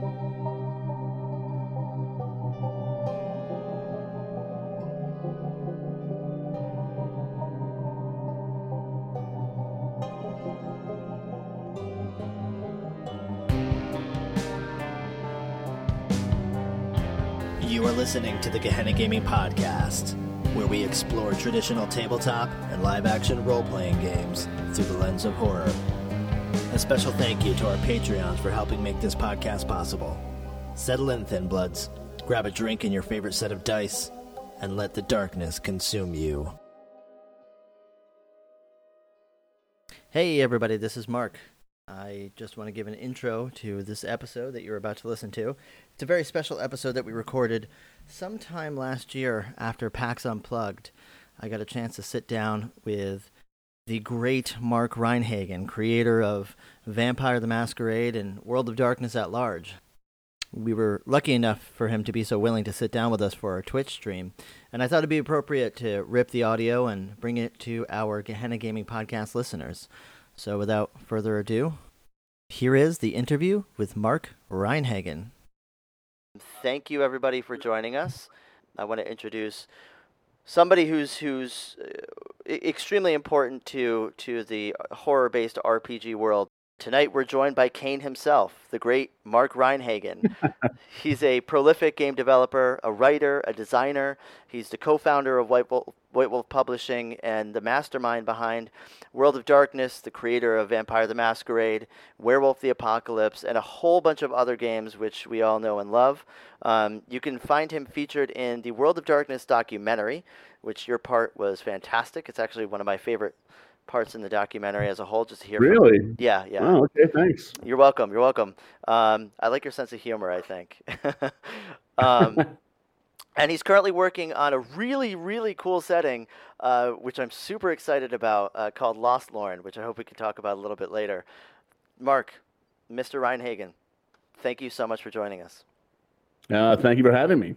You are listening to the Gehenna Gaming Podcast, where we explore traditional tabletop and live action role playing games through the lens of horror. A special thank you to our Patreons for helping make this podcast possible. Settle in, Thin Bloods, grab a drink and your favorite set of dice, and let the darkness consume you. Hey, everybody, this is Mark. I just want to give an intro to this episode that you're about to listen to. It's a very special episode that we recorded sometime last year after PAX Unplugged. I got a chance to sit down with the great Mark Rein-Hagen, creator of Vampire the Masquerade and World of Darkness at Large. We were lucky enough for him to be so willing to sit down with us for our Twitch stream, and I thought it'd be appropriate to rip the audio and bring it to our Gehenna Gaming Podcast listeners. So without further ado, here is the interview with Mark Rein-Hagen. Thank you, everybody, for joining us. I want to introduce somebody who's who's uh, extremely important to to the horror-based RPG world. Tonight, we're joined by Kane himself, the great Mark Rein-Hagen. He's a prolific game developer, a writer, a designer. He's the co-founder of White Wolf, White Wolf Publishing and the mastermind behind World of Darkness, the creator of Vampire the Masquerade, Werewolf the Apocalypse, and a whole bunch of other games which we all know and love. Um, you can find him featured in the World of Darkness documentary, which your part was fantastic. It's actually one of my favorite parts in the documentary as a whole. Just to hear, from- Really? yeah, yeah. Oh, okay. Thanks. You're welcome. You're welcome. Um, I like your sense of humor. I think. um, and he's currently working on a really, really cool setting, uh, which I'm super excited about, uh, called LOSTLORN, which I hope we can talk about a little bit later. Mark, Mr. Rein-Hagen, thank you so much for joining us. Uh, thank you for having me.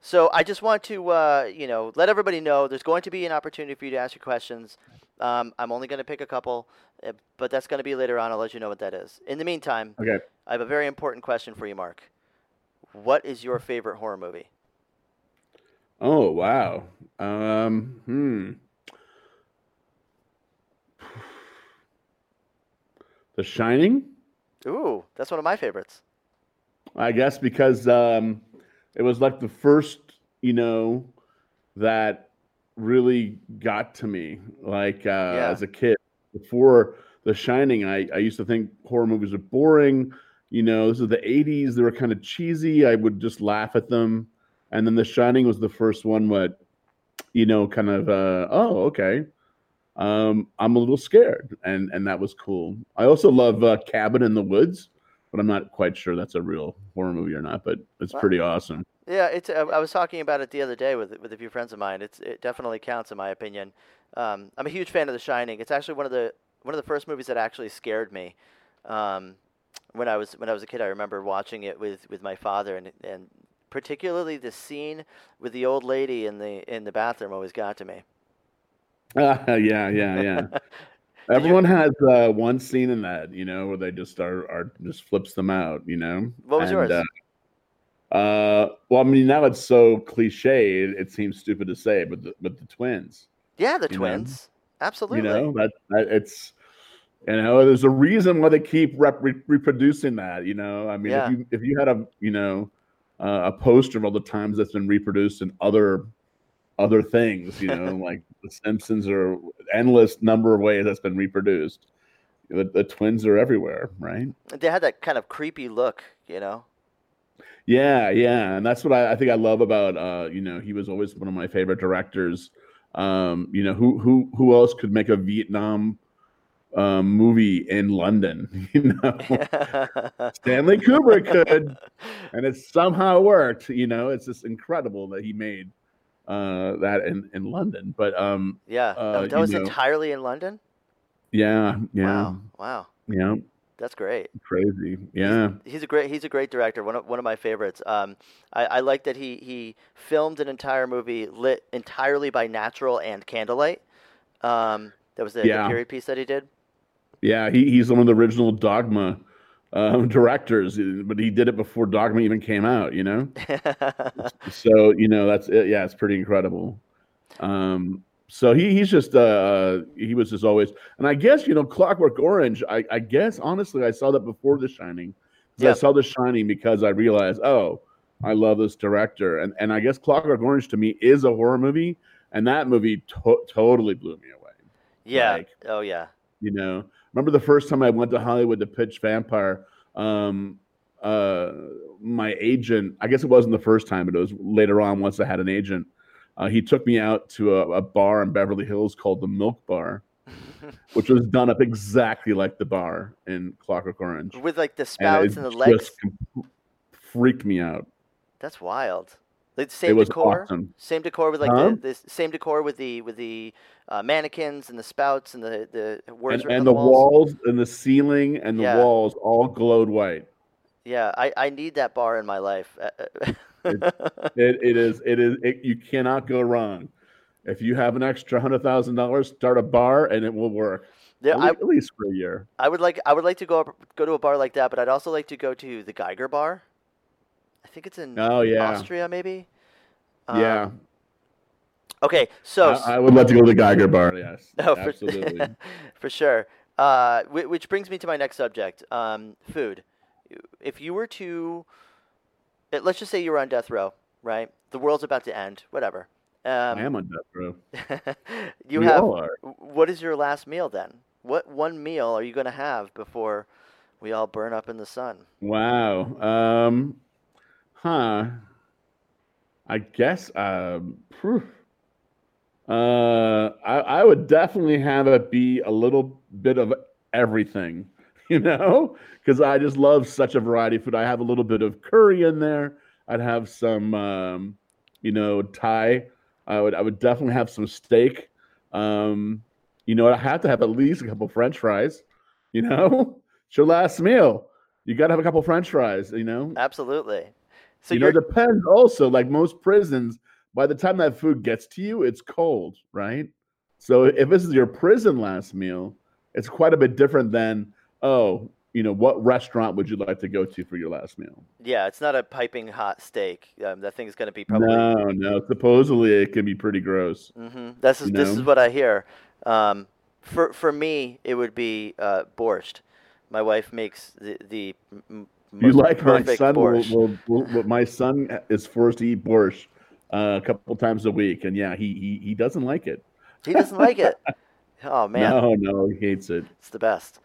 So I just want to, uh, you know, let everybody know there's going to be an opportunity for you to ask your questions. Um, I'm only going to pick a couple, uh, but that's going to be later on. I'll let you know what that is. In the meantime, Okay. I have a very important question for you, Mark. What is your favorite horror movie? Oh, wow. Um, hmm. The Shining? Ooh, that's one of my favorites. I guess because um, it was like the first, you know, that really got to me. Like uh, Yeah. as a kid, before The Shining, I, I used to think horror movies are boring. You know, this is the 80s. They were kind of cheesy. I would just laugh at them. And then The Shining was the first one, what, you know, kind of, uh, oh, okay. Um, I'm a little scared. And, and that was cool. I also love uh, Cabin in the Woods but I'm not quite sure that's a real horror movie or not. But it's Wow. pretty awesome. Yeah, it's. I I was talking about it the other day with with a few friends of mine. It's it definitely counts in my opinion. Um, I'm a huge fan of The Shining. It's actually one of the one of the first movies that actually scared me. Um, when I was when I was a kid, I remember watching it with, with my father, and and particularly the scene with the old lady in the in the bathroom always got to me. yeah, yeah, yeah. you- Everyone has uh, one scene in that, you know, where they just are, are just flips them out, you know. What was yours? Uh, uh, well, I mean, now it's so cliche, it, it seems stupid to say, but the, but the twins, Yeah, the you know, twins. Absolutely. you know, that, that it's, you know, there's a reason why they keep rep- re- reproducing that, you know. I mean, Yeah. if you if you had a, you know, uh, a poster of all the times that's been reproduced in other other things, you know, like The Simpsons or endless number of ways that's been reproduced. The, the twins are everywhere, right? They had that kind of creepy look, you know. Yeah, yeah, and that's what I, I think I love about. Uh, you know, he was always one of my favorite directors. Um, you know, who who who else could make a Vietnam um, movie in London? You know, Stanley Kubrick could, and it somehow worked. You know, it's just incredible that he made uh, that in in London. But um, yeah, uh, that was know- entirely in London. yeah, yeah, Wow, wow, yeah, that's great. crazy. Yeah, He's a great he's a great director. One of one of my favorites. Um, I, I like that he he filmed an entire movie lit entirely by natural and candlelight. Um, that was the, the period piece that he did. yeah. He he's one of the original Dogma um, directors, but he did it before Dogma even came out. You know, so you know that's it. yeah, it's pretty incredible. Um, so he he's just uh he was just always and I guess you know Clockwork Orange. I, I guess honestly I saw that before The Shining. Yeah. I saw The Shining because I realized oh I love this director and and I guess Clockwork Orange to me is a horror movie and that movie to- totally blew me away. Yeah. Like, oh yeah. You know, remember the first time I went to Hollywood to pitch Vampire. Um, uh, my agent, I guess it wasn't the first time, but it was later on once I had an agent uh, he took me out to a, a, bar in Beverly Hills called the Milk Bar, which was done up exactly like the bar in Clockwork Orange, with like the spouts and, and the legs. freaked me out. That's wild. Like same decor, awesome. same decor with like huh? the, the, same decor with the with the uh, mannequins and the spouts and the the words and, and the, walls. walls. and the ceiling and the yeah. walls all glowed white. Yeah, I, I need that bar in my life. it, it, it is it is it, you cannot go wrong. If you have an extra hundred thousand dollars, start a bar and it will work. Yeah, at, I, at least for a year. I would like I would like to go up, go to a bar like that, but I'd also like to go to the Giger Bar. I think it's in oh, yeah. Austria, maybe. Yeah. Um, okay, so I, I, would love to go to the Giger Bar. Yes, absolutely, for, for sure. Uh, which brings me to my next subject: um, food. If you were to let's just say you're on death row, right? The world's about to end, whatever. Um, I am on death row. you we have. What is your last meal then? What one meal are you going to have before we all burn up in the sun? Wow. Um, huh. I guess. Um, uh, I, I would definitely have it be a little bit of everything. you know, because I just love such a variety of food. I have a little bit of curry in there. I'd have some, um, you know, Thai. I would I would definitely have some steak. Um, you know, I have to have at least a couple French fries. You know, it's your last meal. You got to have a couple French fries. You know, absolutely. So you know, it depends. Also, like most prisons, by the time that food gets to you, it's cold, right? So if this is your prison last meal, it's quite a bit different than oh, you know, what restaurant would you like to go to for your last meal? Yeah, it's not a piping hot steak. Um, that thing's going to be probably no, no. Supposedly, it can be pretty gross. Mm-hmm. This is this is what I hear. Um, for for me, it would be uh, borscht. My wife makes the the. M- you like my son? Will, will, will, my son is forced to eat borscht uh, a couple times a week, and yeah, he he, he doesn't like it. He doesn't like it. Oh man. No, no, he hates it. It's the best.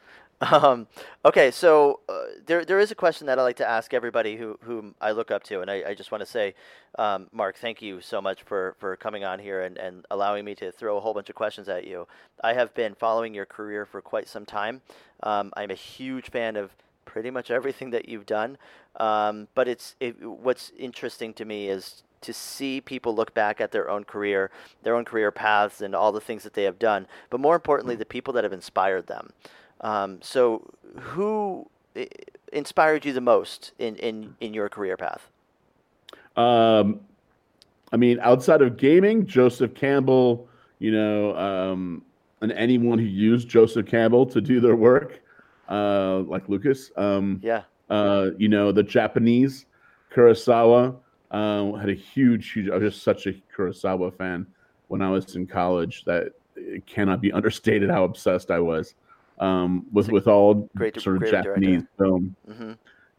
Um, okay, so uh, there there is a question that I like to ask everybody who whom I look up to, and I, I just want to say, um, Mark, thank you so much for, for coming on here and, and allowing me to throw a whole bunch of questions at you. I have been following your career for quite some time. Um, I'm a huge fan of pretty much everything that you've done, um, but it's it, what's interesting to me is to see people look back at their own career, their own career paths, and all the things that they have done. But more importantly, the people that have inspired them. Um, so, who inspired you the most in, in, in your career path? Um, I mean, outside of gaming, Joseph Campbell, you know, um, and anyone who used Joseph Campbell to do their work, uh, like Lucas. Um, yeah. Uh, you know, the Japanese Kurosawa uh, had a huge, huge. I was just such a Kurosawa fan when I was in college that it cannot be understated how obsessed I was um, with with all great, sort of Japanese director. film. Mm-hmm.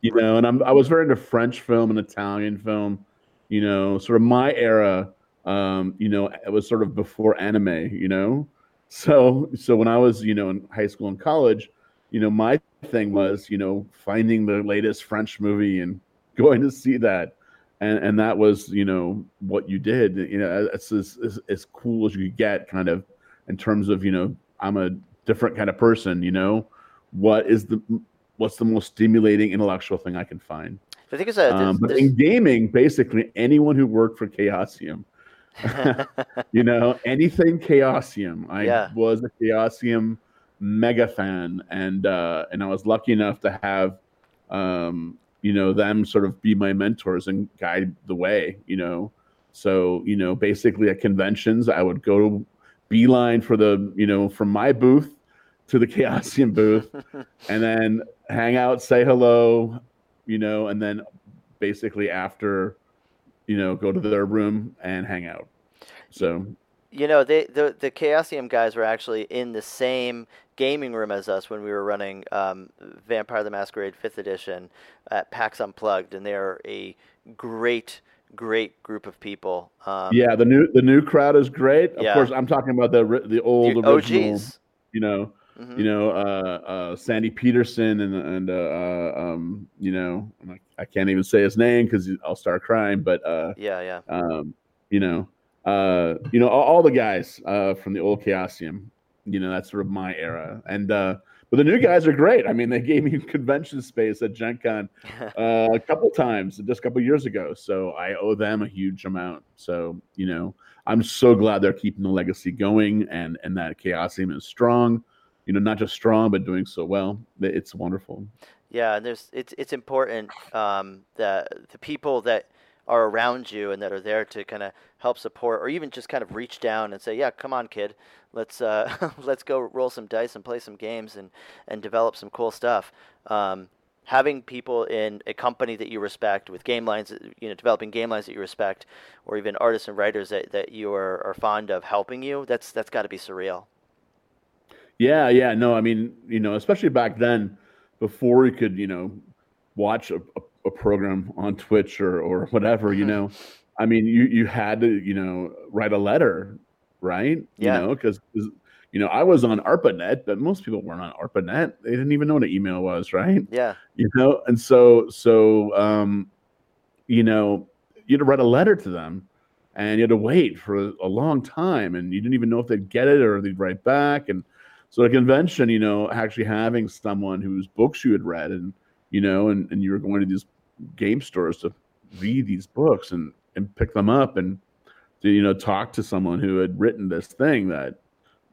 You know, and I'm, I was very into French film and Italian film. You know, sort of my era. Um, you know, it was sort of before anime. You know, so so when I was you know in high school and college, you know, my thing was you know finding the latest French movie and going to see that. And, and that was you know what you did you know it's as, as, as cool as you could get kind of in terms of you know I'm a different kind of person, you know, what is the what's the most stimulating intellectual thing I can find? I think it's a. Um, but in gaming, basically, anyone who worked for Chaosium, you know, anything Chaosium. I yeah. was a Chaosium mega fan, and uh, and I was lucky enough to have, um, you know, them sort of be my mentors and guide the way. You know, so you know, basically at conventions, I would go to beeline for the you know from my booth to the Chaosium booth, and then hang out, say hello, you know, and then basically after, you know, go to their room and hang out. So you know, they the the Chaosium guys were actually in the same gaming room as us when we were running um, Vampire the Masquerade Fifth Edition at PAX Unplugged, and they're a great great group of people. Um, yeah, the new the new crowd is great. Of yeah. course, I'm talking about the the old the original, OGs. You know, mm-hmm. you know, uh, uh, Sandy Petersen and and uh, uh um, you know, I can't even say his name because I'll start crying. But uh, yeah, yeah, um, you know, uh, you know, all, all the guys uh, from the old Chaosium. You know, that's sort of my era, and uh, but the new guys are great. I mean, they gave me convention space at Gen Con uh, a couple times just a couple years ago, so I owe them a huge amount. So you know, I'm so glad they're keeping the legacy going, and and that Chaosium is strong. You know, not just strong, but doing so well. It's wonderful. Yeah, and there's it's it's important um, that the people that are around you and that are there to kind of help support or even just kind of reach down and say, "Yeah, come on, kid, let's uh, let's go roll some dice and play some games and and develop some cool stuff." Um, having people in a company that you respect with game lines, you know, developing game lines that you respect, or even artists and writers that, that you are, are fond of helping you, that's that's got to be surreal. Yeah, yeah, no, I mean, you know, especially back then, before you could, you know, watch a, a a program on Twitch or or whatever, you mm-hmm. know. I mean, you you had to, you know, write a letter, right? Yeah. You know, because you know, I was on ARPANET, but most people weren't on ARPANET. They didn't even know what an email was, right? Yeah. You know, and so so um, you know, you had to write a letter to them and you had to wait for a, a long time and you didn't even know if they'd get it or they'd write back. And so a convention, you know, actually having someone whose books you had read and you know, and, and you were going to these game stores to read these books and and pick them up and to you know talk to someone who had written this thing that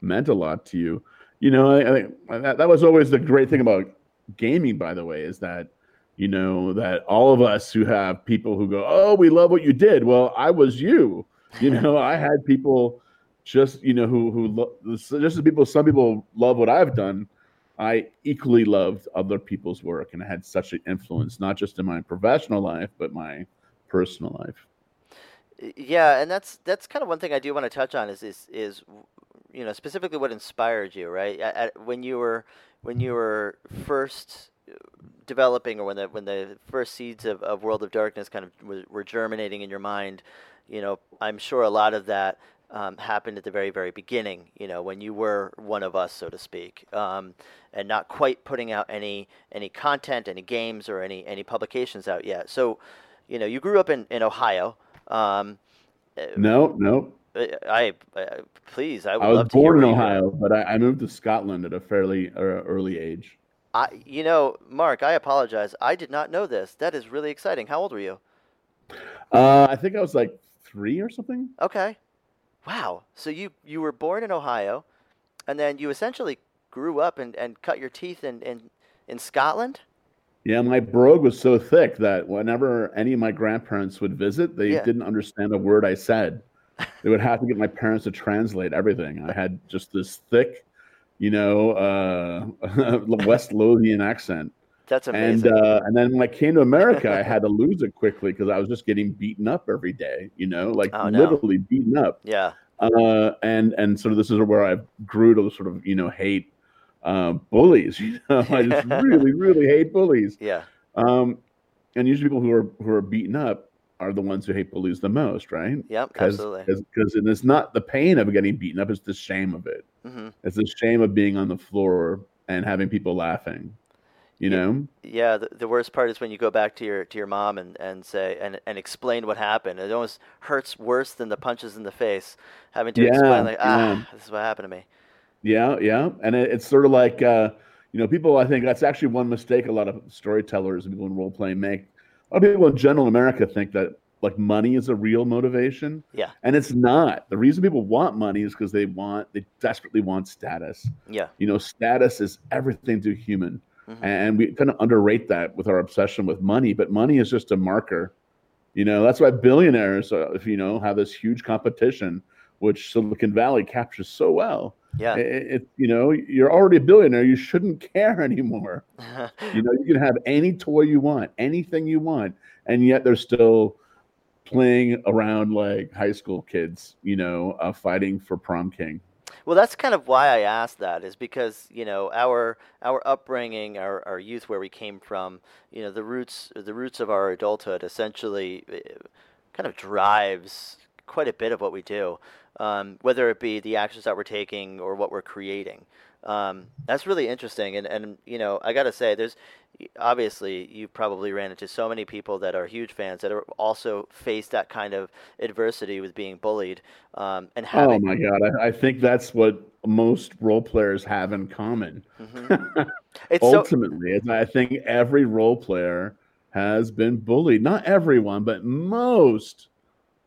meant a lot to you. You know, I, I think that, that was always the great thing about gaming. By the way, is that you know that all of us who have people who go, "Oh, we love what you did." Well, I was you. You know, I had people just you know who who lo- just as people. Some people love what I've done I equally loved other people's work and I had such an influence, not just in my professional life, but my personal life. Yeah, and that's that's kind of one thing I do want to touch on is is is you know specifically what inspired you, right? At, when you were when you were first developing, or when the when the first seeds of, of World of Darkness kind of were, were germinating in your mind, you know, I'm sure a lot of that um, happened at the very, very beginning, you know, when you were one of us, so to speak, um, and not quite putting out any any content, any games, or any any publications out yet. So, you know, you grew up in in Ohio. Um, no, no. I, I please, I would I was love to born in Ohio, but I, I, moved to Scotland at a fairly uh, early age. I, you know, Mark, I apologize. I did not know this. That is really exciting. How old were you? Uh, I think I was like three or something. Okay. Wow. So you you were born in Ohio, and then you essentially grew up and, and cut your teeth in, in in Scotland. Yeah, my brogue was so thick that whenever any of my grandparents would visit, they yeah. didn't understand a word I said. they would have to get my parents to translate everything. I had just this thick, you know, uh, West Lothian accent. That's amazing. And uh, and then when I came to America, I had to lose it quickly because I was just getting beaten up every day. You know, like oh, literally beaten up. Yeah. Uh, and and sort of this is where I grew to sort of you know hate uh, bullies. You know, I just really really hate bullies. Yeah. Um, and usually people who are who are beaten up are the ones who hate bullies the most, right? Yep, absolutely. Because it's not the pain of getting beaten up; it's the shame of it. Mm-hmm. It's the shame of being on the floor and having people laughing you know? yeah the, the worst part is when you go back to your to your mom and, and say and, and explain what happened. It almost hurts worse than the punches in the face having to yeah, explain like ah yeah. this is what happened to me. Yeah yeah and it, it's sort of like uh, you know people i think that's actually one mistake a lot of storytellers and people in role playing make. A lot of people in general america think that like money is a real motivation. Yeah. And it's not. The reason people want money is because they want they desperately want status. Yeah. You know status is everything to human Mm-hmm. And we kind of underrate that with our obsession with money, but money is just a marker. You know, that's why billionaires, uh, you know, have this huge competition which Silicon Valley captures so well. Yeah. It, it, you know, you're already a billionaire. You shouldn't care anymore. you know, you can have any toy you want, anything you want, and yet they're still playing around like high school kids, you know, uh, fighting for prom king. Well, that's kind of why I asked that is because you know our our upbringing, our, our youth, where we came from, you know, the roots the roots of our adulthood essentially eh, kind of drives quite a bit of what we do, um, whether it be the actions that we're taking or what we're creating. Um, that's really interesting, and and you know I got to say, there's obviously you probably ran into so many people that are huge fans that are also faced that kind of adversity with being bullied um, and oh having. Oh my god, I, I, think that's what most role players have in common. Mm-hmm. Ultimately, so- I think every role player has been bullied. Not everyone, but most.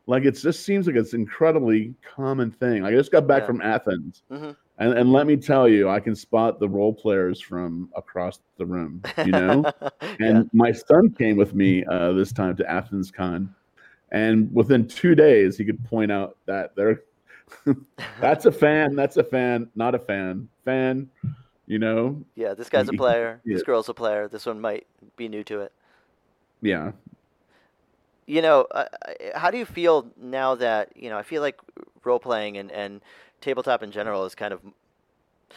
Like it just seems like it's incredibly common thing. Like I just got back yeah. from Athens. Mm-hmm and, and let me tell you, I can spot the role players from across the room, you know? and yeah. my son came with me uh, this time to Athens Con. And within two days, he could point out that there, that's a fan, that's a fan, not a fan, fan, you know? Yeah, this guy's a player, this girl's a player, this one might be new to it. Yeah. You know, uh, how do you feel now that, you know, I feel like role playing and, and tabletop in general is kind of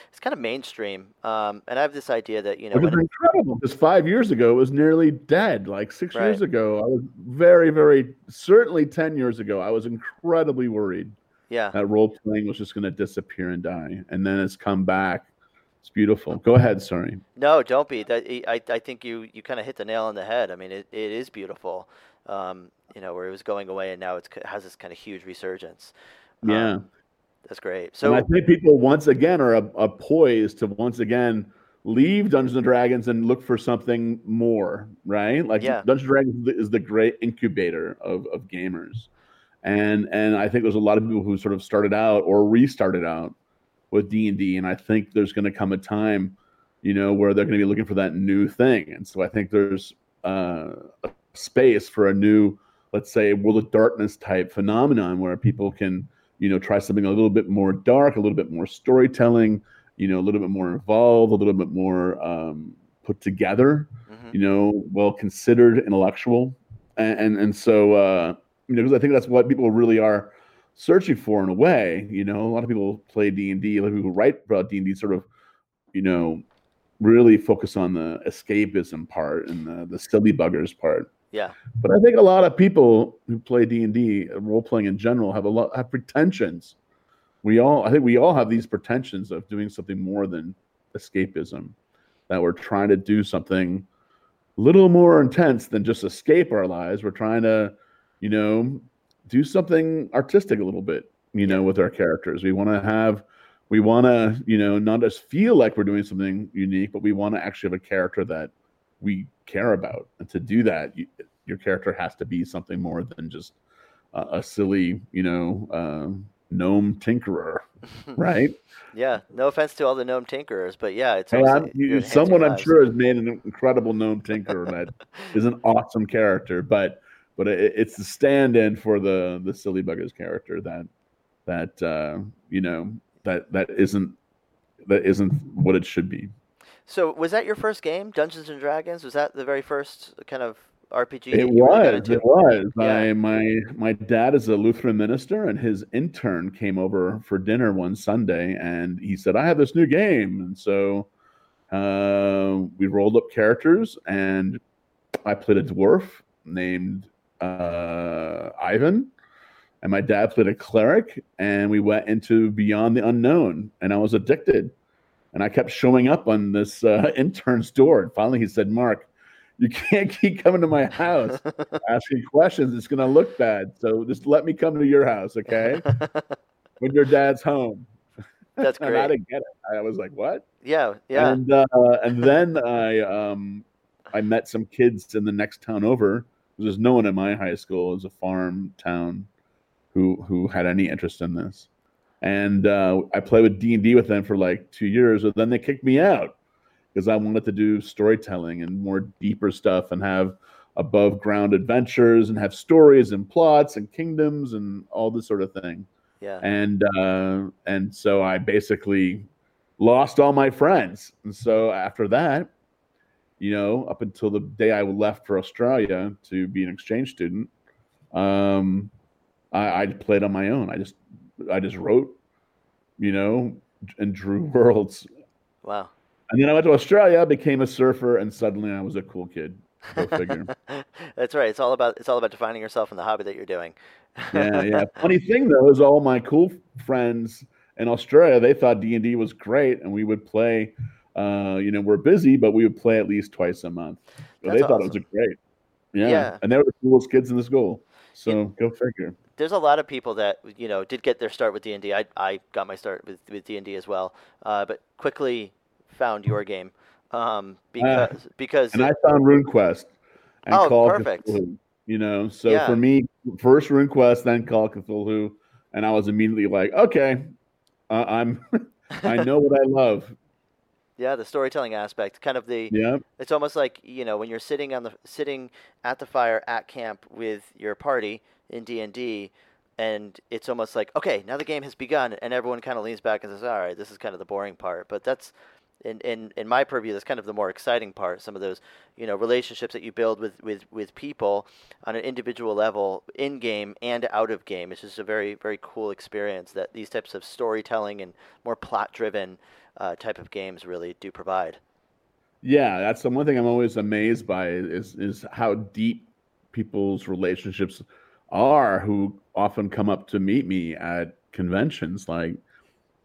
it's kind of mainstream. Um, and I have this idea that you know, it was incredible. Because five years ago, it was nearly dead. Like six right. years ago, I was very, very certainly ten years ago, I was incredibly worried. Yeah, that role playing was just going to disappear and die, and then it's come back. It's beautiful. Go ahead. Sorry. No, don't be. That I, I think you, you kind of hit the nail on the head. I mean, it, it is beautiful. Um, you know, where it was going away, and now it has this kind of huge resurgence. Yeah. Um, that's great. So and I think people once again are a, a poised to once again leave Dungeons and Dragons and look for something more, right? Like yeah. Dungeons and Dragons is the great incubator of, of gamers. And and I think there's a lot of people who sort of started out or restarted out with D and D, and I think there's going to come a time, you know, where they're going to be looking for that new thing. And so I think there's uh, a space for a new, let's say, World of Darkness type phenomenon where people can you know, try something a little bit more dark, a little bit more storytelling, you know, a little bit more involved, a little bit more um, put together, mm-hmm. you know, well considered, intellectual, and and, and so uh, you know, because I think that's what people really are searching for in a way. You know, a lot of people play D and D, a lot of people write about D and D, sort of, you know, really focus on the escapism part and the, the silly buggers part. Yeah. But I think a lot of people who play D and D, role playing in general, have a lot have pretensions. We all, I think, we all have these pretensions of doing something more than escapism. That we're trying to do something a little more intense than just escape our lives. We're trying to, you know, do something artistic a little bit, you know, with our characters. We want to have, we want to, you know, not just feel like we're doing something unique, but we want to actually have a character that we care about. And to do that, you, your character has to be something more than just uh, a silly, you know, uh, gnome tinkerer, right? yeah. No offense to all the gnome tinkerers, but yeah, it's hey, you, someone I'm sure has made an incredible gnome tinkerer that is an awesome character, but but it, it's the stand-in for the the silly buggers character that that uh, you know that that isn't that isn't what it should be. So was that your first game, Dungeons and Dragons? Was that the very first kind of RPG? It was. It was. Yeah. I, my my dad is a Lutheran minister, and his intern came over for dinner one Sunday, and he said, "I have this new game," and so uh, we rolled up characters, and I played a dwarf named uh, Ivan, and my dad played a cleric, and we went into Beyond the Unknown, and I was addicted and I kept showing up on this uh, intern's door. And finally, he said, "Mark, you can't keep coming to my house asking questions. It's going to look bad. So just let me come to your house, okay? when your dad's home." That's great. I didn't get it. I was like, "What?" Yeah, yeah. And uh, and then I um I met some kids in the next town over. There's no one in my high school. It was a farm town who who had any interest in this and uh, I played with D and D with them for like two years, and then they kicked me out because I wanted to do storytelling and more deeper stuff and have above ground adventures and have stories and plots and kingdoms and all this sort of thing. Yeah. And uh, and so I basically lost all my friends. And so after that, you know, up until the day I left for Australia to be an exchange student, um, I, I played on my own. I just I just wrote, you know, and drew worlds. Wow. And then I went to Australia, became a surfer, and suddenly I was a cool kid. Go figure. That's right. It's all about it's all about defining yourself in the hobby that you're doing. yeah, yeah. Funny thing though is all my cool friends in Australia they thought D and D was great, and we would play. Uh, you know, we're busy, but we would play at least twice a month. So they thought awesome. it was great. Yeah. yeah. and they were the coolest kids in the school. So go figure. There's a lot of people that you know did get their start with D and I I got my start with with D and D as well, uh, but quickly found your game um, because uh, because and I found RuneQuest. And oh, Call perfect. Cthulhu, you know, so yeah. for me, first RuneQuest, then Call of Cthulhu, and I was immediately like, okay, uh, I'm, I know what I love. Yeah, the storytelling aspect, kind of the. Yeah. It's almost like you know when you're sitting on the sitting at the fire at camp with your party in D and D, and it's almost like okay, now the game has begun, and everyone kind of leans back and says, "All right, this is kind of the boring part," but that's in, in, in my purview, that's kind of the more exciting part. Some of those, you know, relationships that you build with, with, with people on an individual level, in game and out of game. It's just a very very cool experience that these types of storytelling and more plot driven uh, type of games really do provide. Yeah, that's the one thing I'm always amazed by is is how deep people's relationships are who often come up to meet me at conventions like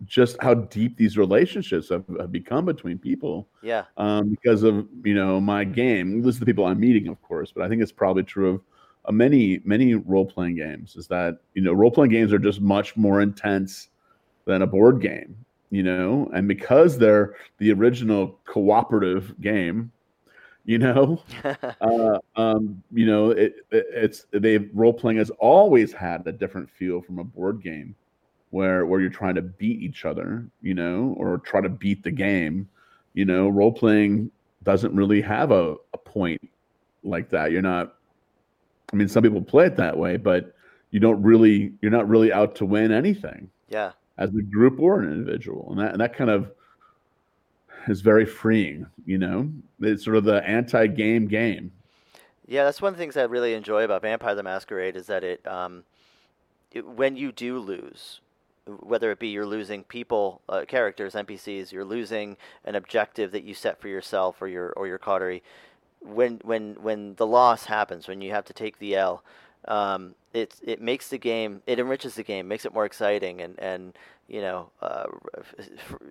just how deep these relationships have, have become between people. Yeah. Um, because of you know my game. This is the people I'm meeting, of course, but I think it's probably true of uh, many many role playing games. Is that you know role playing games are just much more intense than a board game. You know, and because they're the original cooperative game, you know, uh, um, you know, it, it, it's they role playing has always had a different feel from a board game where where you're trying to beat each other, you know, or try to beat the game. You know, role playing doesn't really have a, a point like that. You're not I mean some people play it that way, but you don't really you're not really out to win anything. Yeah. As a group or an individual. And that and that kind of is very freeing, you know. It's sort of the anti-game game. Yeah, that's one of the things I really enjoy about Vampire the Masquerade is that it, um, it when you do lose, whether it be you're losing people, uh, characters, NPCs, you're losing an objective that you set for yourself or your or your coterie. When when when the loss happens, when you have to take the L, um, it it makes the game, it enriches the game, makes it more exciting and and you know, uh,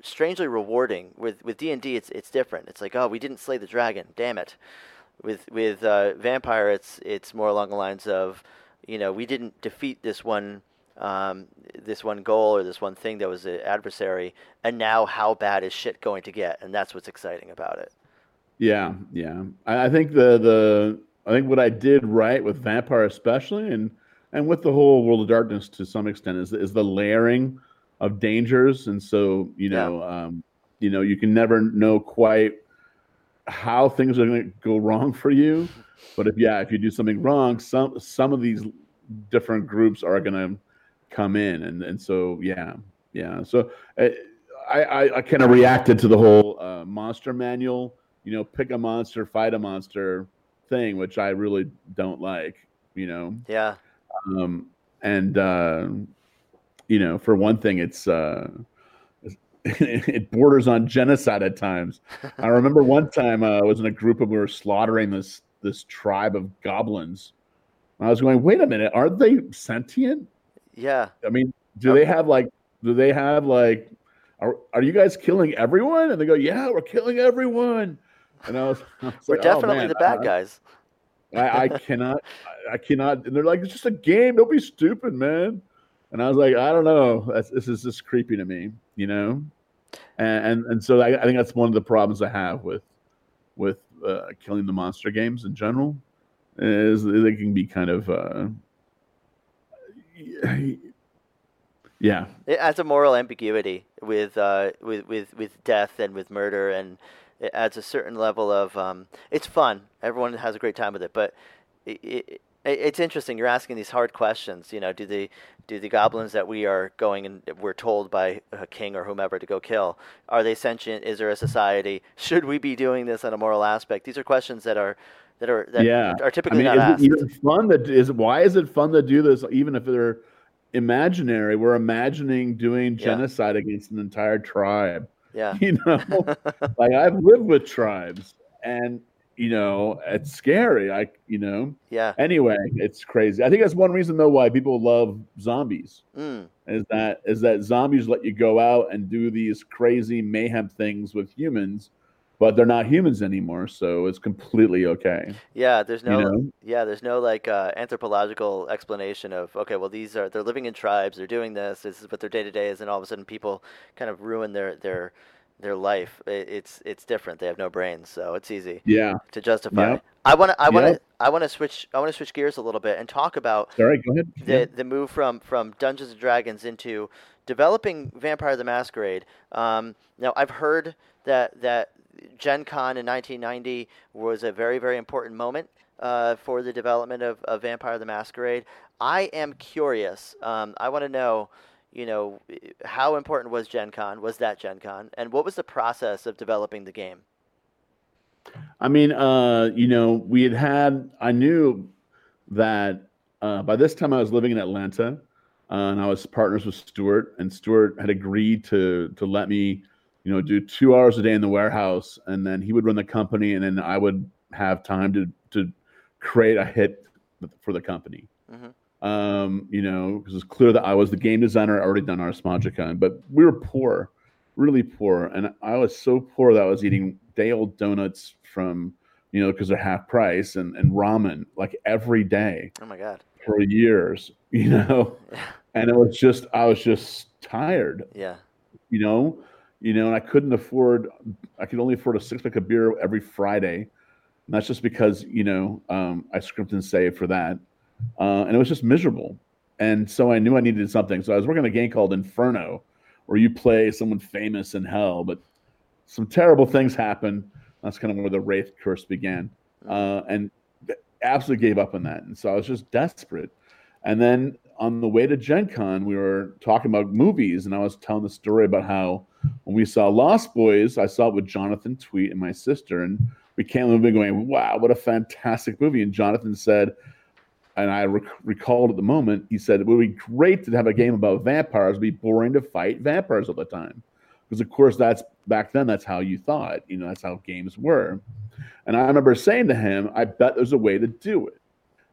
strangely rewarding. With with D and D, it's it's different. It's like, oh, we didn't slay the dragon, damn it. With with uh, vampire, it's it's more along the lines of, you know, we didn't defeat this one um, this one goal or this one thing that was an adversary, and now how bad is shit going to get? And that's what's exciting about it. Yeah, yeah. I, I think the the I think what I did right with Vampire, especially, and and with the whole World of Darkness to some extent, is is the layering of dangers, and so you know, yeah. um, you know, you can never know quite how things are going to go wrong for you. But if yeah, if you do something wrong, some some of these different groups are going to come in, and and so yeah, yeah. So uh, I I, I kind of reacted to the whole uh, monster manual, you know, pick a monster, fight a monster thing, which I really don't like, you know. Yeah. Um, and uh, you know, for one thing, it's uh, it borders on genocide at times. I remember one time uh, I was in a group and we were slaughtering this this tribe of goblins. I was going, wait a minute, aren't they sentient? Yeah. I mean, do they have like do they have like are are you guys killing everyone? And they go, Yeah, we're killing everyone. And I was, I was We're like, oh, definitely oh, the bad guys. I, I cannot I cannot and they're like, it's just a game, don't be stupid, man. And I was like, I don't know. That's, this is just creepy to me, you know? And and, and so I, I think that's one of the problems I have with with uh, killing the monster games in general is they can be kind of uh, yeah, it adds a moral ambiguity with uh, with with with death and with murder, and it adds a certain level of. Um, it's fun. Everyone has a great time with it, but it, it, It's interesting. You're asking these hard questions. You know, do the do the goblins that we are going and we're told by a king or whomever to go kill are they sentient? Is there a society? Should we be doing this on a moral aspect? These are questions that are that are that yeah. are typically I mean, not is asked. it even fun that is why is it fun to do this even if they're imaginary? We're imagining doing Yeah. genocide against an entire tribe. Yeah. You know, like I've lived with tribes, and you know it's scary. I you know yeah. anyway, it's crazy. I think that's one reason though why people love zombies Mm. is that is that zombies let you go out and do these crazy mayhem things with humans, but they're not humans anymore, so it's completely okay. Yeah. There's no You know? Yeah, there's no like uh, anthropological explanation of okay, well these are they're living in tribes, they're doing this, this is what their day to day is, and all of a sudden people kind of ruin their their their life. It, it's it's different. They have no brains, so it's easy Yeah. to justify. Yep. I want to I want to Yep. I want to switch I want to switch gears a little bit and talk about All right, go ahead. the the move from from Dungeons and Dragons into developing Vampire the Masquerade. Um, now I've heard that that Gen Con in 1990 was a very very important moment uh, for the development of, of Vampire the Masquerade. I am curious. Um, I want to know. You know, how important was Gen Con? Was that Gen Con? And what was the process of developing the game? I mean, uh, you know, we had had, I knew that uh, by this time I was living in Atlanta uh, and I was partners with Stewart, and Stewart had agreed to to let me, you know, do two hours a day in the warehouse, and then he would run the company, and then I would have time to to create a hit for the company. Mhm. Um, you know, because it's clear that I was the game designer, I already done Ars Magica, but we were poor, really poor, and I was so poor that I was eating day old donuts from, you know, because they're half price, and and ramen like every day Oh my God! for years, you know, and it was just I was just tired, Yeah, you know, you know, and I couldn't afford, I could only afford a six pack of beer every Friday. And that's just because you know um, I scrimped and saved for that, uh, and it was just miserable. And so I knew I needed something. So I was working on a game called Inferno, where you play someone famous in hell, but some terrible things happen. That's kind of where the wraith curse began, uh, and absolutely gave up on that. And so I was just desperate. And then on the way to Gen Con, we were talking about movies, and I was telling the story about how when we saw Lost Boys, I saw it with Jonathan Tweet and my sister, and we came away going, "Wow, what a fantastic movie!" And Jonathan said, and I rec- recalled at the moment, he said it would be great to have a game about vampires. It'd be boring to fight vampires all the time, because of course that's back then. That's how you thought. You know, that's how games were. And I remember saying to him, "I bet there's a way to do it."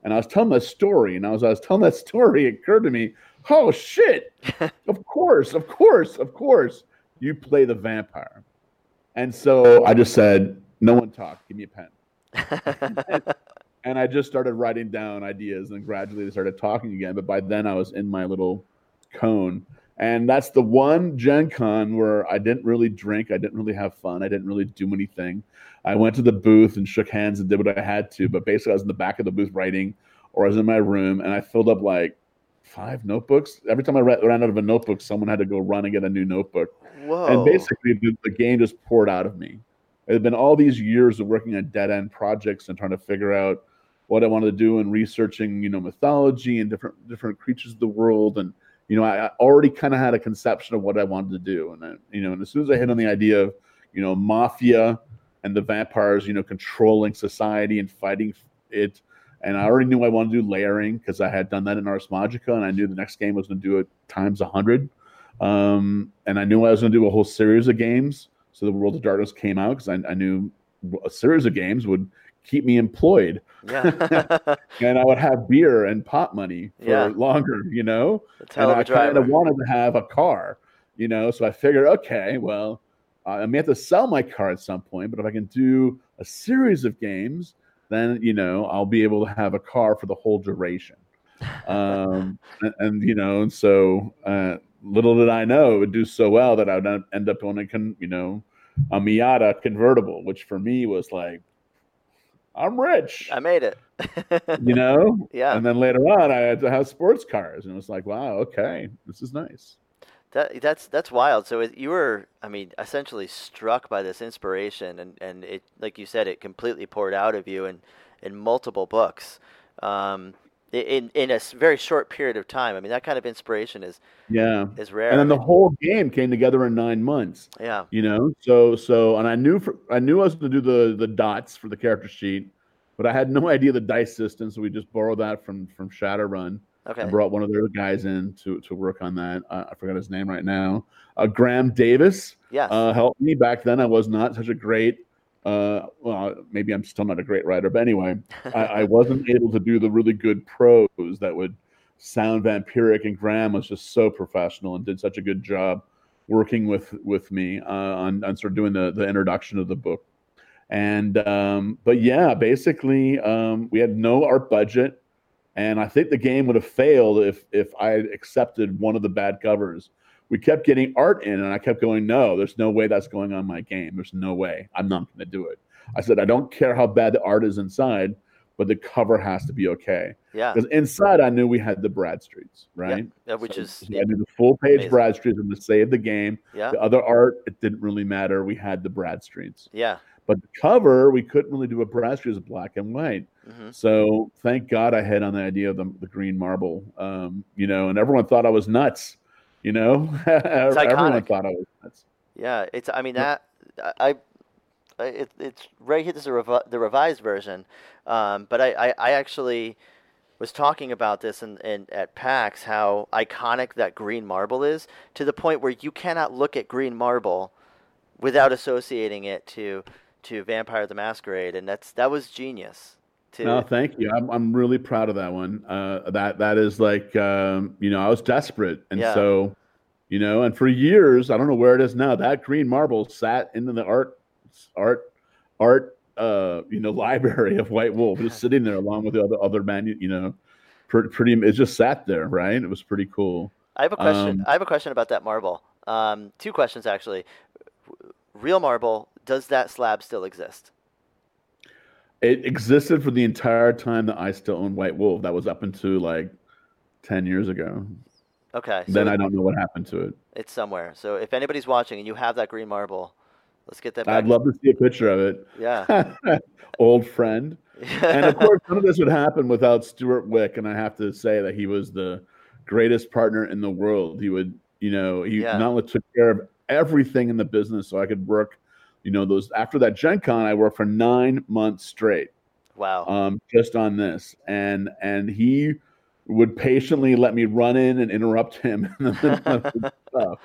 And I was telling that story, and I was I was telling that story. It occurred to me, "Oh shit! of course, of course, of course, you play the vampire." And so I just said, "No one talk. Give me a pen." and I just started writing down ideas, and gradually they started talking again. But by then, I was in my little cone, and that's the one Gen Con where I didn't really drink, I didn't really have fun, I didn't really do anything. I went to the booth and shook hands and did what I had to, but basically, I was in the back of the booth writing, or I was in my room, and I filled up like five notebooks. Every time I ran out of a notebook, someone had to go run and get a new notebook. Whoa! And basically, the, the game just poured out of me. It had been all these years of working on dead end projects and trying to figure out what I wanted to do and researching, you know, mythology and different different creatures of the world. And you know, I, already kind of had a conception of what I wanted to do. And I, you know, and as soon as I hit on the idea of, you know, mafia and the vampires, you know, controlling society and fighting it. And I already knew I wanted to do layering because I had done that in Ars Magica, and I knew the next game was going to do it times a hundred. Um, and I knew I was going to do a whole series of games. So the World of Darkness came out because I, I knew a series of games would keep me employed, yeah, and I would have beer and pot money for Yeah. longer. You know, and I kind of wanted to have a car. You know, so I figured, okay, well, I may have to sell my car at some point, but if I can do a series of games, then you know I'll be able to have a car for the whole duration. Um, and, and you know, and so uh, little did I know it would do so well that I would end up owning, con- you know, a Miata convertible, which for me was like, I'm rich, I made it. you know. yeah, And then later on, I had to have sports cars, and it was like, wow, okay, this is nice. That that's that's wild. So it, you were, I mean, essentially struck by this inspiration, and and it, like you said, it completely poured out of you in in multiple books. um, in in a very short period of time. I mean, that kind of inspiration is Yeah. is rare. And then the whole game came together in nine months. yeah, You know, so so, and I knew for, I knew I was going to do the the dots for the character sheet, but I had no idea the dice system. So we just borrowed that from from Shadowrun. okay, I brought one of their guys in to to work on that. Uh, I forgot his name right now. Uh, Graham Davis yes, uh, helped me back then. I was not such a great. Uh, well, maybe I'm still not a great writer, but anyway, I, I wasn't able to do the really good prose that would sound vampiric. And Graeme was just so professional and did such a good job working with with me uh, on on sort of doing the the introduction of the book. And um, but yeah, basically, um, we had no art budget, and I think the game would have failed if if I accepted one of the bad covers. We kept getting art in, and I kept going, no, there's no way that's going on my game. There's no way. I'm not going to do it. I said, I don't care how bad the art is inside, but the cover has to be okay. yeah, Because inside, I knew we had the Bradstreets, right? yeah, which So- is so I knew the full page amazing. Bradstreets and to save the game. yeah, The other art, it didn't really matter. We had the Bradstreets. yeah, But the cover, we couldn't really do a Bradstreet as black and white. hmm So thank God I hit on the idea of the, the green marble, um, you know, and everyone thought I was nuts, you know, everyone iconic. thought I was nuts. yeah. It's I mean that I. I it, it's right here. This is a revi- the revised version, um, but I, I, I actually was talking about this in, in at PAX how iconic that green marble is to the point where you cannot look at green marble without associating it to to Vampire the Masquerade, and that's that was genius. To No, thank you. I'm, I'm really proud of that one. Uh, that that is like, um, you know, I was desperate, and Yeah. so, you know, and for years, I don't know where it is now. That green marble sat into the art, art, art, uh, you know, library of White Wolf, just sitting there along with the other other manu, you know, pretty, pretty. It just sat there, right? It was pretty cool. I have a question. Um, I have a question about that marble. Um, two questions actually. Real marble. Does that slab still exist? It existed for the entire time that I still owned White Wolf. That was up until like ten years ago. Okay. So then I don't know what happened to it. it's somewhere. So if anybody's watching and you have that green marble, let's get that back. I'd love to see a picture of it. Yeah. Old friend. And of course, none of this would happen without Stewart Wieck. And I have to say that he was the greatest partner in the world. He would, you know, he Yeah. not only took care of everything in the business so I could work, you know, those after that Gen Con, I worked for nine months straight wow. um, just on this, and and he would patiently let me run in and interrupt him in of stuff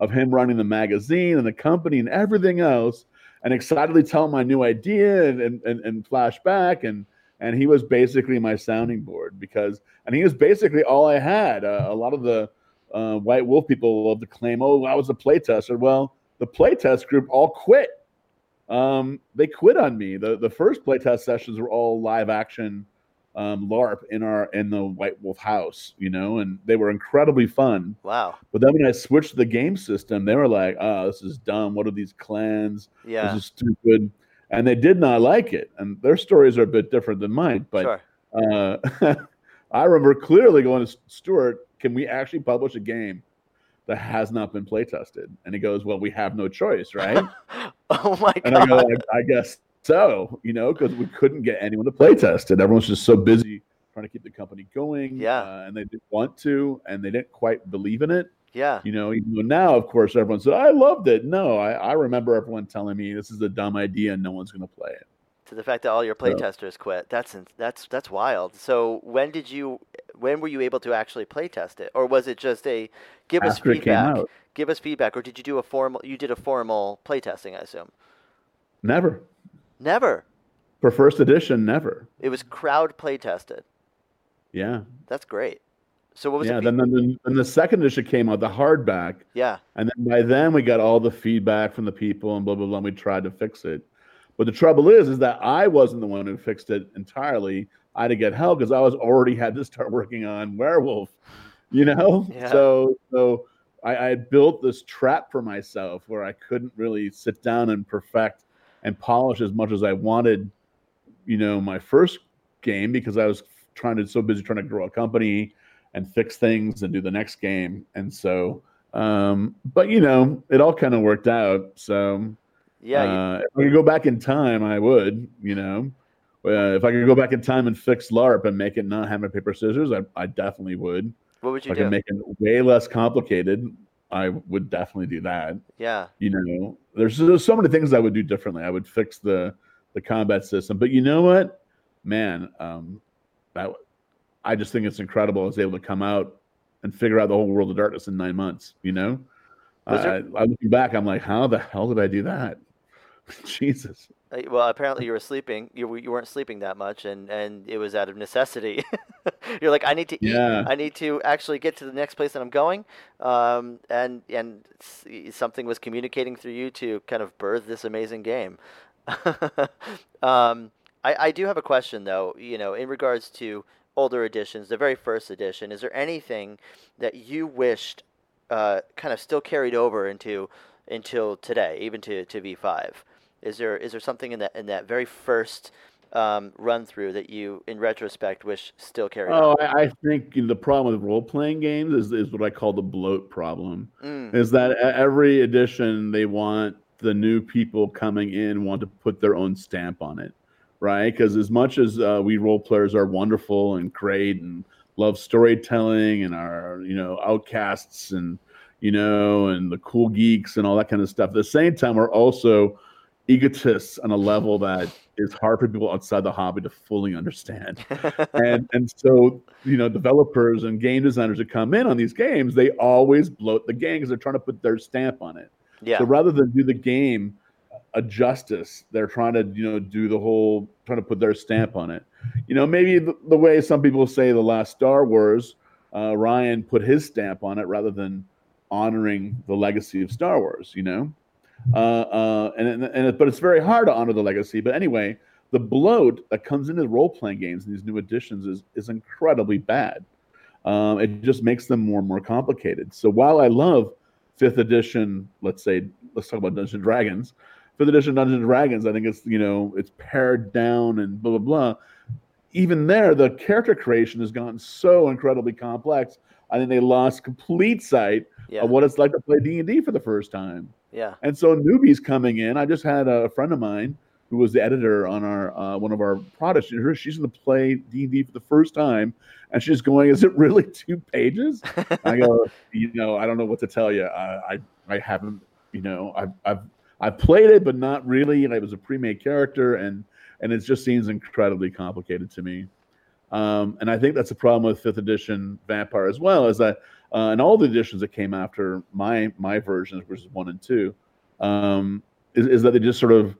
of him running the magazine and the company and everything else, and excitedly tell him my new idea and and, and, and flash back and and he was basically my sounding board because and he was basically all I had. Uh, a lot of the uh, White Wolf people love to claim, "Oh, I was a playtester." Well, the playtest group all quit um, they quit on me. The the first playtest sessions were all live action um, LARP in our in the White Wolf house, you know, and they were incredibly fun. wow. But then when I switched the game system, they were like, "Oh, this is dumb. What are these clans? Yeah. This is stupid." And they did not like it. And their stories are a bit different than mine. But sure. uh, I remember clearly going to Stewart, "Can we actually publish a game that has not been play tested. And he goes, "Well, we have no choice, right?" oh my And I go, god. I, I guess so, you know, because we couldn't get anyone to play test it. Everyone's just so busy trying to keep the company going. Yeah. Uh, and they didn't want to, and they didn't quite believe in it. yeah. You know, even though now, of course, everyone said, I loved it. No, I, I remember everyone telling me this is a dumb idea and no one's going to play it. To the fact that all your playtesters quit. That's that's that's wild. So when did you? When were you able to actually playtest it, or was it just a give us After came feedback? Give us feedback, or did you do a formal? You did a formal playtesting, I assume. Never. Never. For first edition, never. It was crowd playtested. Yeah. That's great. So what was yeah. it? Then, then, then the second edition came out, the hardback. yeah. And then by then we got all the feedback from the people and blah blah blah. And we tried to fix it, but the trouble is, is that I wasn't the one who fixed it entirely. I had to get help because I was already had to start working on Werewolf, you know. Yeah. So so I, I built this trap for myself where I couldn't really sit down and perfect and polish as much as I wanted, you know, my first game because I was trying to so busy trying to grow a company and fix things and do the next game, and so um, but you know, it all kind of worked out. So Yeah. you- uh, if I could go back in time, I would. You know, Uh, if I could go back in time and fix LARP and make it not hammer paper scissors, I, I definitely would. What would you if do? I could make it way less complicated, I would definitely do that. yeah. You know, there's, there's so many things I would do differently. I would fix the the combat system, but you know what, man, um, that I just think it's incredible. I was able to come out and figure out the whole world of darkness in nine months. You know, there- I looking back, I'm like, how the hell did I do that? Jesus. Uh, Well, apparently you were sleeping. You you weren't sleeping that much, and and it was out of necessity. You're like, I need to eat. Yeah. I need to actually get to the next place that I'm going. Um, and and something was communicating through you to kind of birth this amazing game. um, I I do have a question though. You know, in regards to older editions, the very first edition, is there anything that you wished uh, kind of still carried over into until today, even to, to V5? Is there is there something in that in that very first um, run through that you, in retrospect, wish still carried Oh? I, I think the problem with role playing games is, is what I call the bloat problem. Mm, Is that every edition they want the new people coming in want to put their own stamp on it, right? Because as much as uh, we role players are wonderful and great and love storytelling and are you know outcasts and you know and the cool geeks and all that kind of stuff, at the same time we're also egotists on a level that is hard for people outside the hobby to fully understand. And and so you know developers and game designers that come in on these games they always bloat the game because they're trying to put their stamp on it. Yeah, so rather than do the game a justice they're trying to you know do the whole trying to put their stamp on it. You know maybe the, the way some people say the last star wars uh, Rian put his stamp on it rather than honoring the legacy of star wars you know uh, uh, and, and, and but it's very hard to honor the legacy. But anyway, the bloat that comes into role playing games in these new editions is is incredibly bad. Um, it just makes them more and more complicated. So while I love fifth edition, let's say, let's talk about Dungeons and Dragons. Fifth edition Dungeons and Dragons, I think it's you know it's pared down and blah blah blah. Even there, the character creation has gotten so incredibly complex. I think they lost complete sight yeah, of what it's like to play D and D for the first time. Yeah. And so newbies coming in. I just had a friend of mine who was the editor on our uh, one of our products. She's going to play D and D for the first time, and she's going, "Is it really two pages?" I go, "You know, I don't know what to tell you. I I, I haven't, you know, I've I've I've played it, but not really. And I was a pre-made character, and and it just seems incredibly complicated to me. Um, and I think that's a problem with fifth edition Vampire as well, is that uh, and all the editions that came after my my versions, which is one and two, um, is, is that they just sort of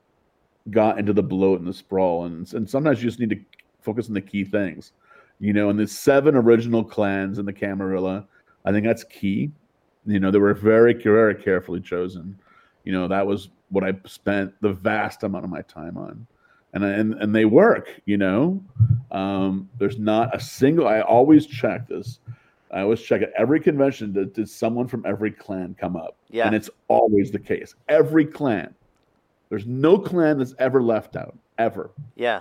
got into the bloat and the sprawl, and and sometimes you just need to focus on the key things, you know. And the seven original clans in the Camarilla, I think that's key. You know, they were very very carefully chosen. You know, that was what I spent the vast amount of my time on, and and and they work. You know, um, there's not a single. I always check this. I always check at every convention. Did, did someone from every clan come up? Yeah. and it's always the case. Every clan. There's no clan that's ever left out, ever. Yeah.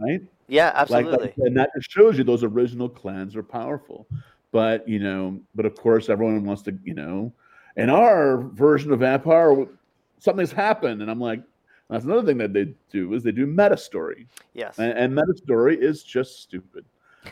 Right? Yeah, Like, absolutely. and that just shows you those original clans are powerful. But you know, but of course, everyone wants to, you know, in our version of Vampire, something's happened, and I'm like, that's another thing that they do is they do meta story, yes. and, and meta story is just stupid.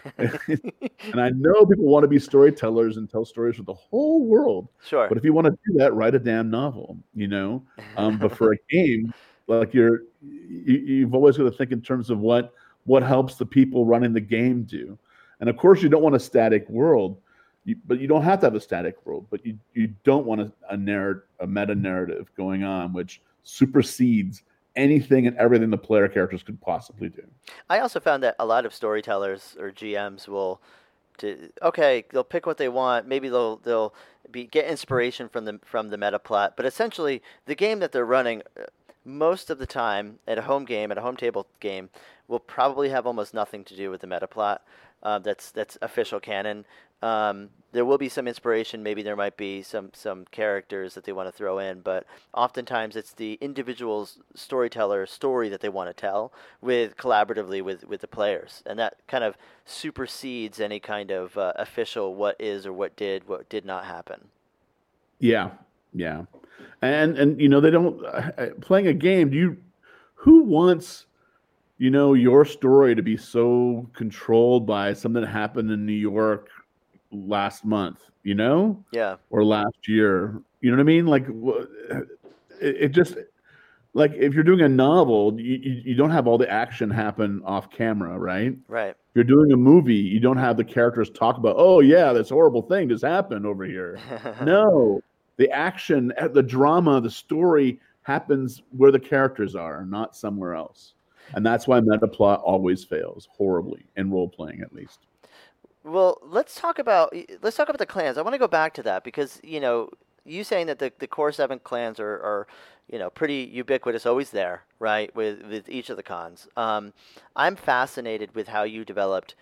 and I know people want to be storytellers and tell stories for the whole world, sure. but if you want to do that, write a damn novel, you know. Um, but for a game, like you're, you, you've always got to think in terms of what what helps the people running the game do. And of course, you don't want a static world, you, but you don't have to have a static world. But you you don't want a, a narrative, a meta narrative going on, which supersedes anything and everything the player characters could possibly do. I also found that a lot of storytellers or GMs will, to okay, they'll pick what they want. Maybe they'll they'll be get inspiration from the from the meta plot, but essentially the game that they're running, uh, most of the time at a home game at a home table game, will probably have almost nothing to do with the meta plot. Uh, that's that's official canon. Um, there will be some inspiration. Maybe there might be some some characters that they want to throw in, but oftentimes it's the individual's storyteller story that they want to tell with collaboratively with with the players, and that kind of supersedes any kind of uh, official what is or what did what did not happen. Yeah, yeah, and and you know they don't uh, playing a game. Do you who wants you know, your story to be so controlled by something that happened in New York last month, you know? Yeah. Or last year. You know what I mean? Like it, it just like if you're doing a novel, you, you, you don't have all the action happen off camera, right? Right. If you're doing a movie, you don't have the characters talk about, oh yeah, this horrible thing just happened over here. no, the action, eh, the drama, the story happens where the characters are, not somewhere else. And that's why meta plot always fails horribly in role playing, at least. Well, let's talk about let's talk about the clans. I want to go back to that because you know you saying that the, the core seven clans are, are you know pretty ubiquitous, always there, right? With with each of the cons. Um, I'm fascinated with how you developed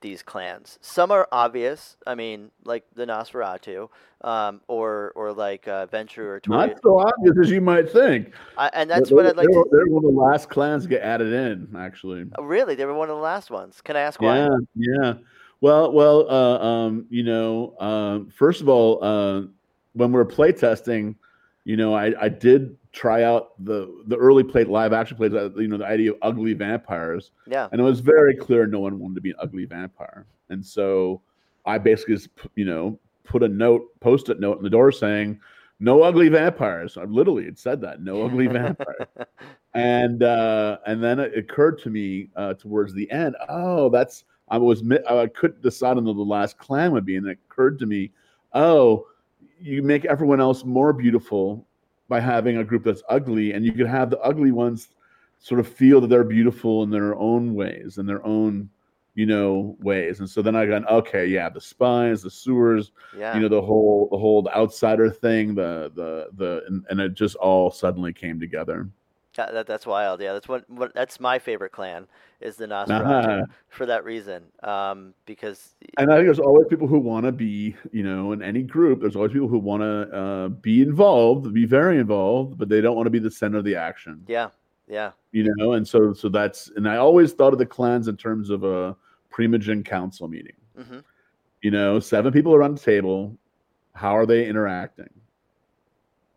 these clans. Some are obvious. I mean, like the Nosferatu, um, or or like uh, Ventrue or Tori. Not so obvious as you might think. I, and that's they're, what I'd like. They're, to... they're one of the last clans to get added in, actually. Oh, really, they were one of the last ones. Can I ask why? Yeah, yeah. Well, well, uh, um, you know, uh, first of all, uh, when we are playtesting, you know, I, I did try out the the early play live action plays. Uh, you know, the idea of ugly vampires. Yeah. And it was very clear no one wanted to be an ugly vampire, and so I basically, just, you know, put a note, post-it note in the door saying, "No ugly vampires." I literally had said that, "No ugly vampires." and uh, and then it occurred to me uh, towards the end, oh, that's I was I couldn't decide on the last clan would be, and it occurred to me, oh you make everyone else more beautiful by having a group that's ugly, and you can have the ugly ones sort of feel that they're beautiful in their own ways, in their own you know ways and so then i got okay yeah the spines the sewers yeah. you know the whole the whole outsider thing the the the and, and it just all suddenly came together that, that, that's wild. Yeah, that's what, what that's my favorite clan is the Nosferatu uh-huh. for that reason. Um, because and I think there's always people who want to be, you know, in any group. There's always people who want to uh, be involved, be very involved, but they don't want to be the center of the action. Yeah, yeah. You know, and so so that's and I always thought of the clans in terms of a primogen council meeting. Mm-hmm. You know, seven people around the table. How are they interacting?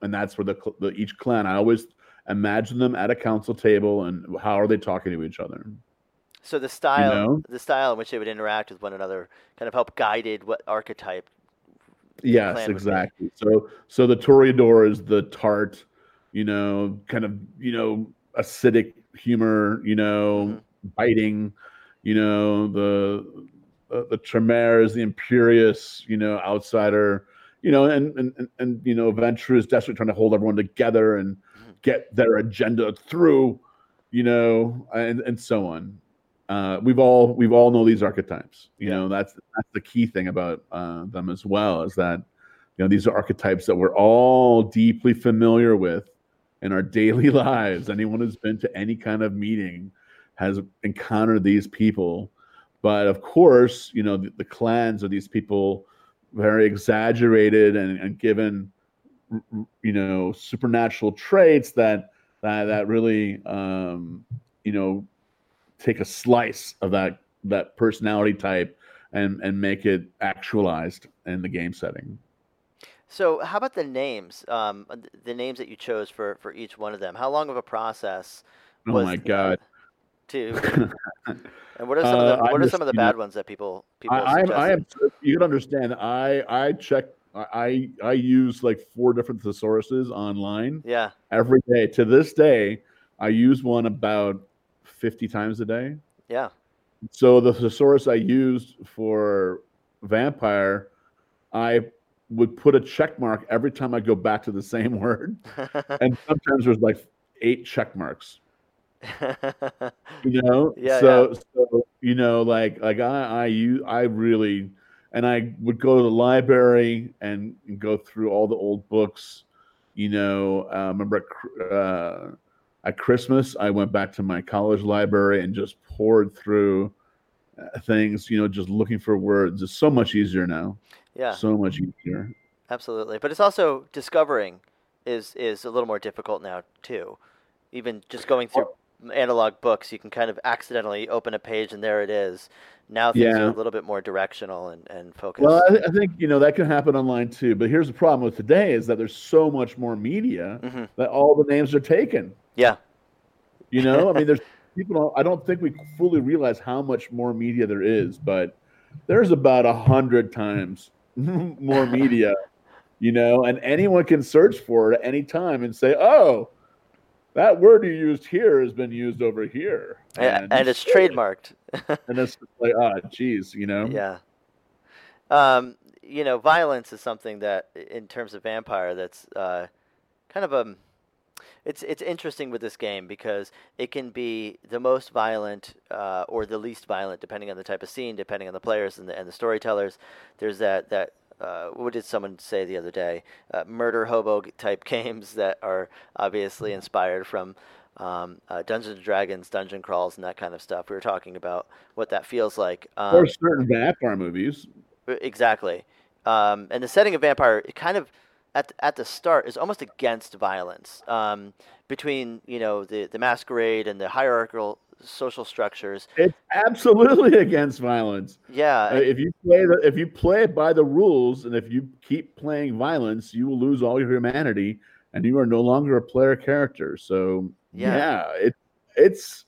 And that's where the, the each clan. I always imagine them at a council table and how are they talking to each other so the style you know? the style in which they would interact with one another kind of help guided what archetype yes exactly so so the toreador is the tart you know kind of you know acidic humor you know mm-hmm. biting you know the uh, the tremere is the imperious you know outsider you know and and and, and you know ventrue is desperately trying to hold everyone together and get their agenda through, you know, and and so on. Uh, we've all we've all know these archetypes. You yeah. know, that's that's the key thing about uh, them as well is that you know these are archetypes that we're all deeply familiar with in our daily lives. Anyone who's been to any kind of meeting has encountered these people. But of course, you know, the, the clans are these people very exaggerated and, and given you know supernatural traits that that that really um, you know take a slice of that that personality type and and make it actualized in the game setting. So, how about the names? Um, the names that you chose for for each one of them. How long of a process? oh my god! To and what are some uh, of the what are some of the bad ones that people people? I, I am. You can understand. I I check I I use like four different thesauruses online. Yeah. Every day to this day, I use one about fifty times a day. Yeah. So the thesaurus I used for vampire, I would put a check mark every time I go back to the same word, and sometimes there's like eight check marks. you know. Yeah. So, yeah. so you know, like like I I use I really and I would go to the library and, and go through all the old books. You know, uh, remember at, uh, at, Christmas, I went back to my college library and just poured through uh, things. You know, just looking for words. It's so much easier now. Yeah, so much easier. Absolutely, but it's also discovering is is a little more difficult now too. Even just going through analog books, you can kind of accidentally open a page and there it is. Now things yeah. are a little bit more directional and, and focused. Well, I, I, think you know that can happen online too. But here's the problem with today is that there's so much more media mm-hmm. that all the names are taken. Yeah. You know, I mean, there's people I don't think we fully realize how much more media there is, but there's about a hundred times more media, you know, and anyone can search for it at any time and say, oh, that word you used here has been used over here. And, and it's trademarked. and it's like, ah, oh, geez, you know? Yeah. Um, you know, violence is something that, in terms of vampire, that's uh, kind of a it's it's interesting with this game because it can be the most violent uh, or the least violent depending on the type of scene, depending on the players and the and the storytellers. There's that that uh, what did someone say the other day? Uh, murder hobo type games that are obviously inspired from um, uh, Dungeons and Dragons, dungeon crawls, and that kind of stuff. We were talking about what that feels like. Um, or certain vampire movies. Exactly. Um, and the setting of vampire, it kind of at at the start is almost against violence um, between you know the the masquerade and the hierarchical social structures. It's absolutely against violence. Yeah. Uh, if you play the if you play it by the rules, and if you keep playing violence, you will lose all your humanity, and you are no longer a player character. So yeah, yeah it it's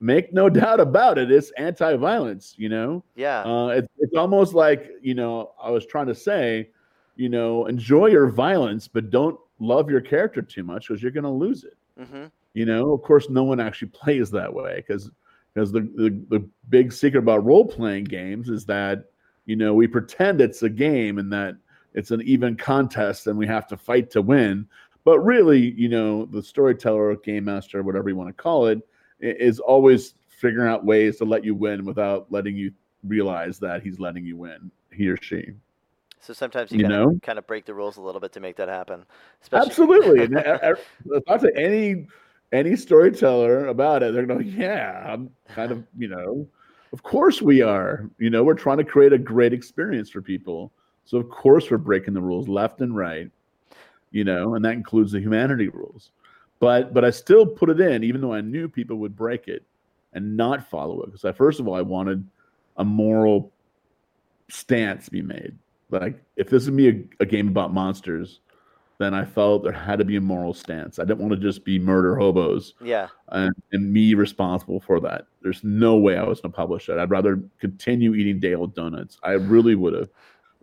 make no doubt about it. It's anti-violence. You know. Yeah. Uh, it's it's almost like you know I was trying to say you know, enjoy your violence, but don't love your character too much because you're going to lose it. Mm-hmm. You know, of course, no one actually plays that way because because the, the the big secret about role playing games is that you know we pretend it's a game and that it's an even contest and we have to fight to win. But really, you know, the storyteller, game master, whatever you want to call it, is always figuring out ways to let you win without letting you realize that he's letting you win, he or she. So sometimes you, you know? kind of break the rules a little bit to make that happen. Especially- Absolutely. and any any storyteller about it. They're going, yeah, I'm kind of, you know, of course we are. You know, we're trying to create a great experience for people. So of course we're breaking the rules left and right. You know, and that includes the humanity rules. But but I still put it in, even though I knew people would break it and not follow it. Because I first of all I wanted a moral stance be made like if this would be a, a game about monsters, then I felt there had to be a moral stance. I didn't want to just be murder hobos. Yeah. And, and me responsible for that. There's no way I was going to publish it. I'd rather continue eating Dale donuts. I really would have.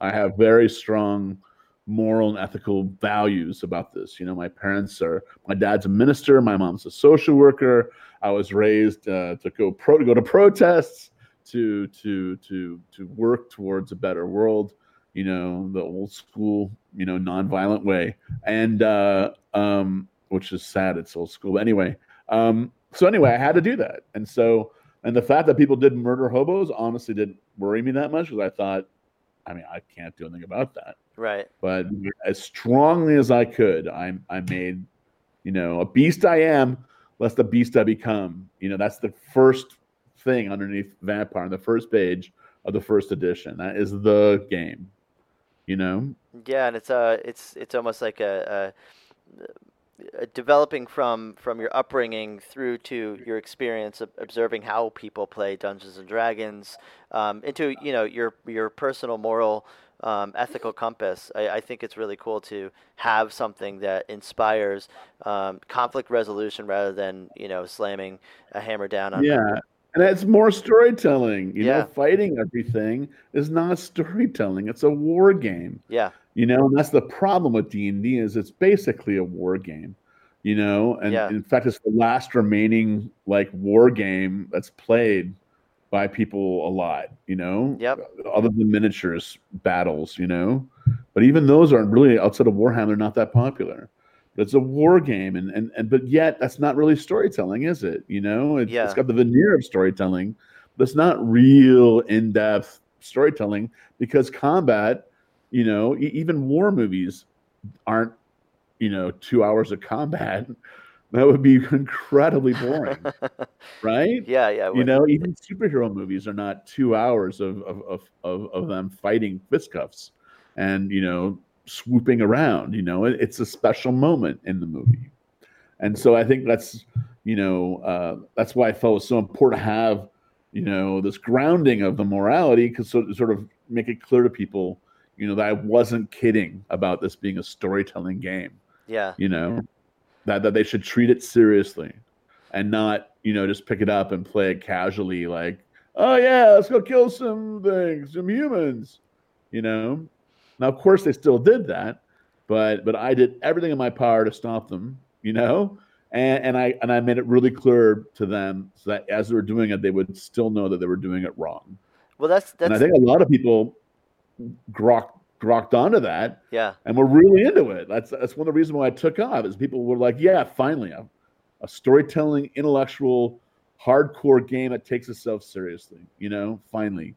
I have very strong moral and ethical values about this. You know, my parents are, my dad's a minister, my mom's a social worker. I was raised uh, to go pro, to go to protests, to to to to work towards a better world you know, the old school, you know, nonviolent way. And uh, um, which is sad, it's old school. But anyway, um, so anyway, I had to do that. And so, and the fact that people did murder hobos honestly didn't worry me that much because I thought, I mean, I can't do anything about that. Right. But as strongly as I could, I I made, you know, a beast I am, lest the beast I become. You know, that's the first thing underneath Vampire on the first page of the first edition. That is the game you know? Yeah and it's uh it's it's almost like a, a, a, developing from from your upbringing through to your experience of observing how people play dungeons and dragons um, into you know your your personal moral um, ethical compass. I, I, think it's really cool to have something that inspires um, conflict resolution rather than you know slamming a hammer down on yeah and it's more storytelling. You yeah. know, fighting everything is not storytelling. It's a war game. Yeah. You know, and that's the problem with D and D is it's basically a war game. You know, and yeah. in fact, it's the last remaining like war game that's played by people a lot. You know, yep. Other than miniatures battles, you know, but even those aren't really outside of Warhammer. Not that popular it's a war game and, and and but yet that's not really storytelling is it? You know it, yeah. it's got the veneer of storytelling but it's not real in-depth storytelling because combat you know e- even war movies aren't you know two hours of combat. That would be incredibly boring right? Yeah yeah you know even superhero movies are not two hours of of, of, of, of them fighting fistcuffs and you know swooping around. You know, it, it's a special moment in the movie, and so I think that's you know uh, that's why I felt it was so important to have you know this grounding of the morality because so, sort of make it clear to people you know that I wasn't kidding about this being a storytelling game. Yeah, you know that that they should treat it seriously. and not you know just pick it up and play it casually like oh yeah let's go kill some things some humans you know now of course they still did that but but i did everything in my power to stop them you know? And and i and i made it really clear to them so that as they were doing it they would still know that they were doing it wrong. Well that's that's and i think a lot of people grok grokked onto that yeah. and we're really into it. That's that's one of the reasons why i took off is people were like yeah finally a, a storytelling intellectual hardcore game that takes itself seriously. You know, finally,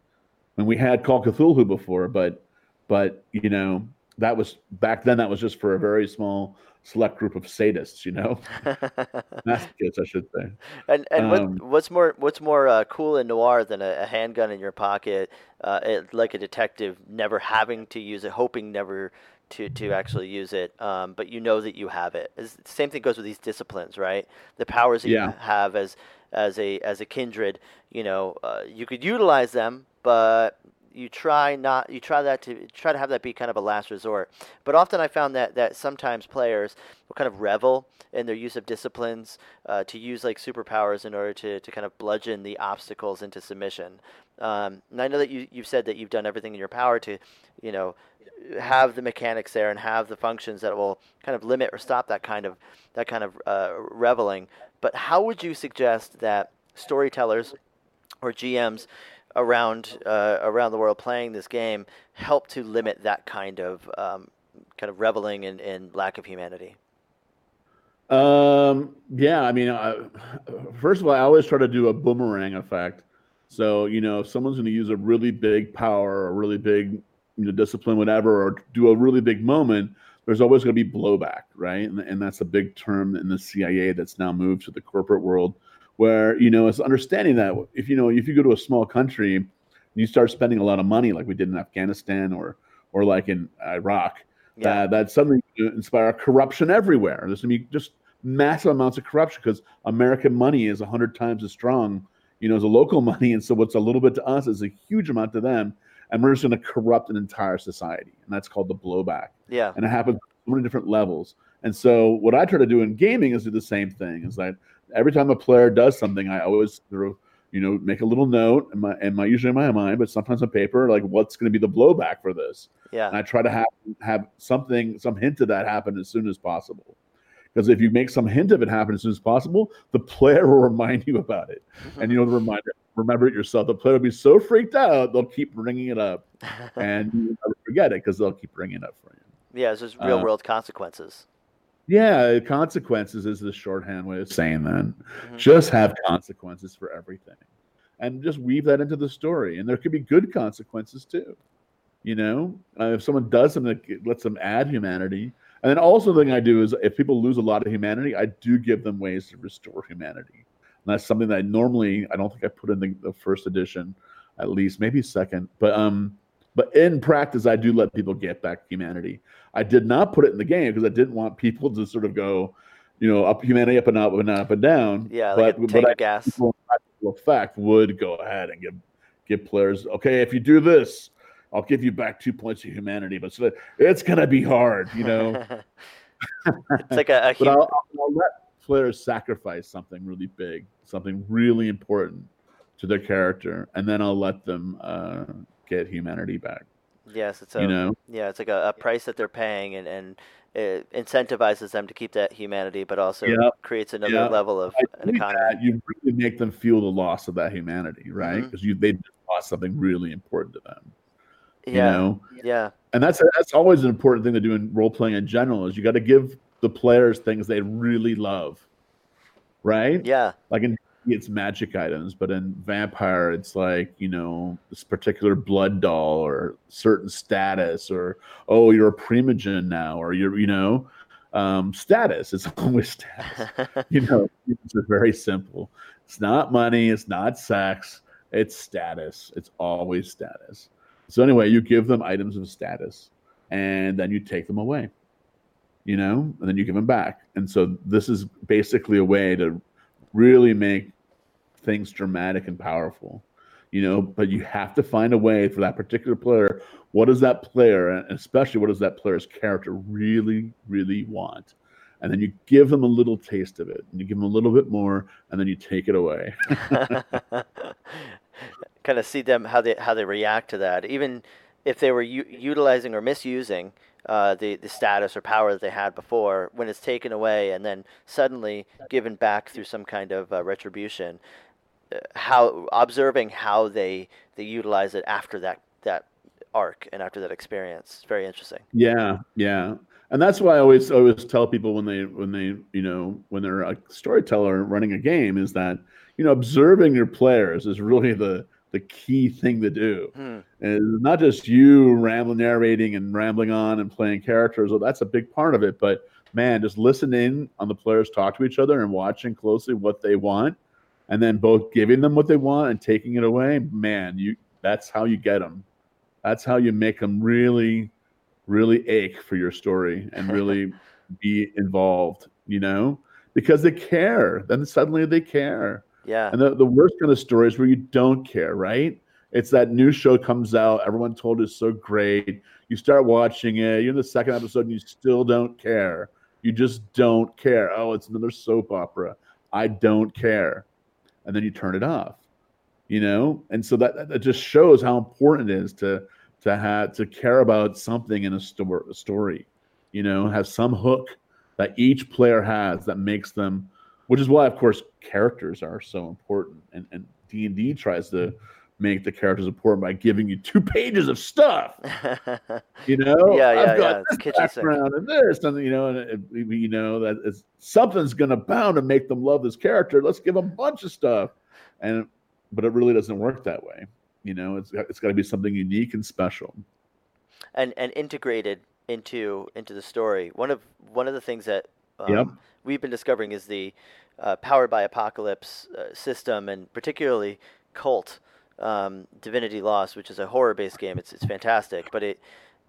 when we had Call Cthulhu before, but but you know that was back then. That was just for a very small select group of sadists. You know, masochists, I should say. And and um, what, what's more what's more uh, cool and noir than a, a, handgun in your pocket, uh, it, like a detective never having to use it, hoping never to to actually use it, um, but you know that you have it. It's, the same thing goes with these disciplines, right? The powers that yeah. you have as as a as a kindred, you know, uh, you could utilize them, but you try not you try that to try to have that be kind of a last resort. But often I found that that sometimes players will kind of revel in their use of disciplines uh, to use like superpowers in order to, to kind of bludgeon the obstacles into submission. Um, and I know that you you've said that you've done everything in your power to, you know, have the mechanics there and have the functions that will kind of limit or stop that kind of that kind of uh, reveling. But how would you suggest that storytellers or GMs around uh, around the world playing this game help to limit that kind of um, kind of reveling in, in lack of humanity? Um, yeah, I mean, I, first of all, I always try to do a boomerang effect. So, you know, if someone's going to use a really big power a really big you know, discipline, whatever, or do a really big moment, there's always going to be blowback, right? And, and that's a big term in the CIA that's now moved to the corporate world, where you know it's understanding that if you know if you go to a small country and you start spending a lot of money, like we did in Afghanistan or or like in Iraq, yeah. that that suddenly inspire corruption everywhere. There's going to be just massive amounts of corruption because American money is a hundred times as strong, you know, as a local money, and so what's a little bit to us is a huge amount to them and we're just going to corrupt an entire society, and that's called the blowback. Yeah, and it happens on many different levels. And so, what I try to do in gaming is do the same thing. Is that every time a player does something, I always of you know make a little note in my and my usually in my mind, but sometimes on paper, like what's going to be the blowback for this. Yeah, and I try to have have something some hint of that happen as soon as possible. Because if you make some hint of it happen as soon as possible, the player will remind you about it, and you know the reminder remember it yourself. The player will be so freaked out they'll keep bringing it up, and forget it because they'll keep bringing it up for you. Yeah, it's just real uh, world consequences. Yeah, consequences is the shorthand way of saying that. Mm-hmm. Just have consequences for everything, and just weave that into the story. And there could be good consequences too. You know, uh, if someone does something that lets them add humanity, and then also the thing I do is if people lose a lot of humanity, I do give them ways to restore humanity. And that's something that I normally I don't think I put in the, the first edition, at least maybe second. But um, but in practice, I do let people get back humanity. I did not put it in the game because I didn't want people to sort of go, you know, up humanity up and up and up and down. Yeah, like but, but I, gas. Effect would go ahead and give give players okay if you do this, I'll give you back two points of humanity, but so it's gonna be hard, you know. it's like a, a but I'll, I'll, let players sacrifice something really big, something really important to their character, and then I'll let them uh, get humanity back. Yes, it's a you know? yeah, it's like a, a price that they're paying, and and it incentivizes them to keep that humanity, but also yep. creates another yep. level of an economy. That, you really make them feel the loss of that humanity, right? Because mm-hmm. you they lost something really important to them. Yeah. You know? Yeah. And that's that's always an important thing to do in role playing in general is you got to give the players things they really love. Right? Yeah. Like in it's magic items, but in vampire it's like, you know, this particular blood doll or certain status or oh, you're a primogen now or you're, you know, um, status. It's always status. you know, it's very simple. It's not money, it's not sex, it's status. It's always status. So anyway, you give them items of status and then you take them away you know, and then you give them back. And so this is basically a way to really make things dramatic and powerful, you know, but you have to find a way for that particular player. What does that player, and especially what does that player's character really, really want? and then you give them a little taste of it, and you give them a little bit more, and then you take it away. kind of see them how they how they react to that, even if they were u- utilizing or misusing uh, the the status or power that they had before. When it's taken away and then suddenly given back through some kind of uh, retribution, how observing how they they utilize it after that that arc and after that experience. It's very interesting. Yeah, yeah and that's why I always always tell people when they when they you know when they're a storyteller running a game is that you know observing your players is really the the key thing to do. Hmm. And not just you rambling, narrating, and rambling on and playing characters. Well, that's a big part of it. But man, just listening on the players talk to each other and watching closely what they want, and then both giving them what they want and taking it away. Man, you that's how you get them. That's how you make them really really ache for your story and really be involved, you know, because they care. Then suddenly they care. Yeah. And the, the worst kind of stories where you don't care, right? It's that new show comes out, everyone told it's so great. You start watching it, you're in the second episode and you still don't care. You just don't care. Oh, it's another soap opera. I don't care. And then you turn it off. You know? And so that, that just shows how important it is to to have to care about something in a, sto- a story you know have some hook that each player has that makes them which is why of course characters are so important and and d&d tries to make the characters important by giving you two pages of stuff. You know yeah yeah I've got yeah. this background and this and you know and it, you know that something's gonna bound to make them love this character. Let's give them a bunch of stuff. And but it really doesn't work that way. You know, it's it's got to be something unique and special, and and integrated into into the story. One of one of the things that um, yep. we've been discovering is the uh, powered by apocalypse uh, system, and particularly Kult um, Divinity Lost, which is a horror based game. It's it's fantastic, but it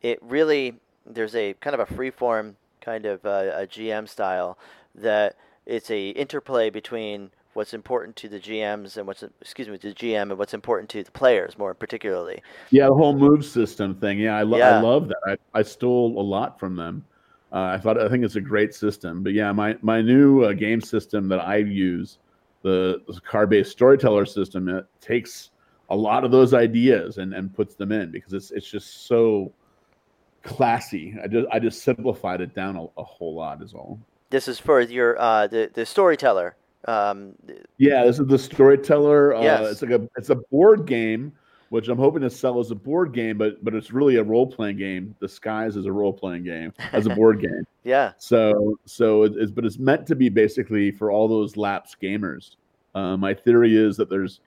it really there's a kind of a freeform kind of uh, a GM style that it's a interplay between what's important to the GMs and what's excuse me to the GM and what's important to the players more particularly. Yeah, the whole move system thing. Yeah, I, lo- yeah. I love that. I, I stole a lot from them. Uh, I thought I think it's a great system. But yeah, my my new uh, game system that I use, the, the card based storyteller system, it takes a lot of those ideas and, and puts them in because it's it's just so classy. I just I just simplified it down a, a whole lot is all. This is for your uh, the the storyteller um, yeah, this is the storyteller. Uh, yes. it's like a it's a board game, which I'm hoping to sell as a board game, but but it's really a role playing game disguised as a role playing game as a board game. yeah. So so it's but it's meant to be basically for all those lapsed gamers. Uh, my theory is that there's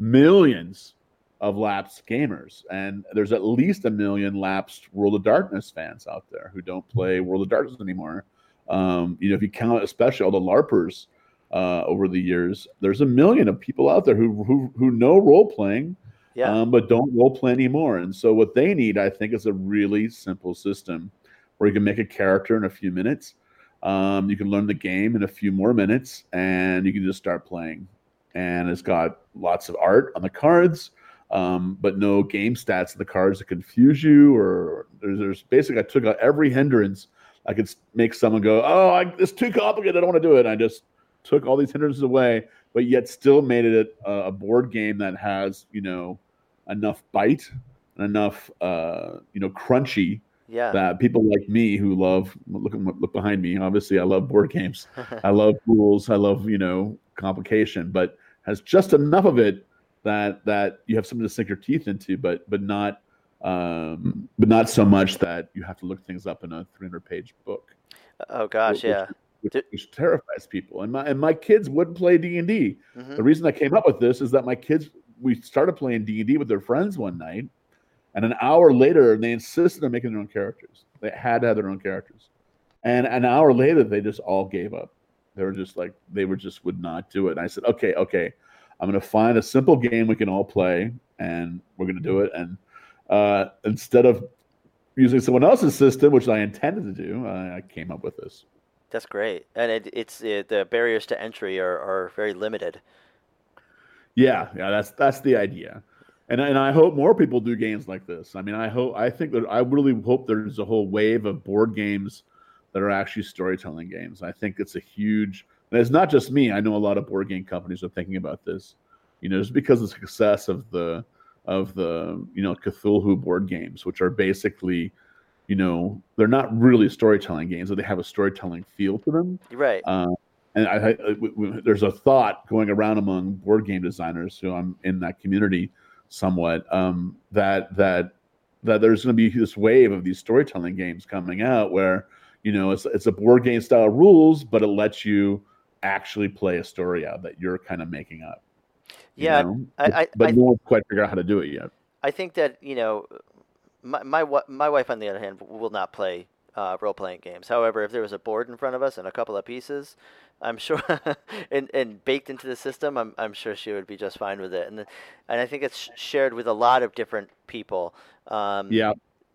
millions of lapsed gamers, and there's at least a million lapsed World of Darkness fans out there who don't play World of Darkness anymore. Um, you know, if you count especially all the LARPers uh, over the years. There's a million of people out there who who, who know role playing, yeah. um, but don't role play anymore. And so what they need, I think, is a really simple system where you can make a character in a few minutes. Um, you can learn the game in a few more minutes, and you can just start playing. And it's got lots of art on the cards. Um, but no game stats in the cards to confuse you. Or there's, there's basically I took out every hindrance I could make someone go, "Oh, I, it's too complicated. I don't want to do it." And I just took all these hindrances away, but yet still made it a, a board game that has you know enough bite and enough uh, you know crunchy yeah. that people like me who love look look behind me. Obviously, I love board games. I love rules. I love you know complication, but has just enough of it that that you have something to sink your teeth into, but but not um, but not so much that you have to look things up in a 300 page book. Oh gosh, which, yeah which, which, terrifies people. And my and my kids wouldn't play D and D. Mm-hmm. The reason I came up with this is that my kids we started playing D and D with their friends one night, and an hour later they insisted on making their own characters. They had to have their own characters, and an hour later they just all gave up. They were just like they were just would not do it. And I said, okay, okay, I'm going to find a simple game we can all play, and we're going to do it. And uh, instead of using someone else's system, which I intended to do, I, I came up with this. That's great, and it, it's it, the barriers to entry are, are very limited. Yeah, yeah, that's that's the idea, and and I hope more people do games like this. I mean, I hope I think that I really hope there's a whole wave of board games that are actually storytelling games. I think it's a huge, and it's not just me. I know a lot of board game companies are thinking about this. You know, just because of the success of the of the you know Cthulhu board games, which are basically, you know, they're not really storytelling games, but they have a storytelling feel to them. Right. Uh, and I, I there's a thought going around among board game designers who I'm in that community somewhat um, that that that there's going to be this wave of these storytelling games coming out where you know it's it's a board game style rules, but it lets you actually play a story out that you're kind of making up. Yeah, know? I, I, but I, no one's quite figured out how to do it yet. I think that you know, my my my wife on the other hand will not play uh, role playing games. However, if there was a board in front of us and a couple of pieces, I'm sure, and and baked into the system, I'm I'm sure she would be just fine with it. And and I think it's shared with a lot of different people. Um, Yeah,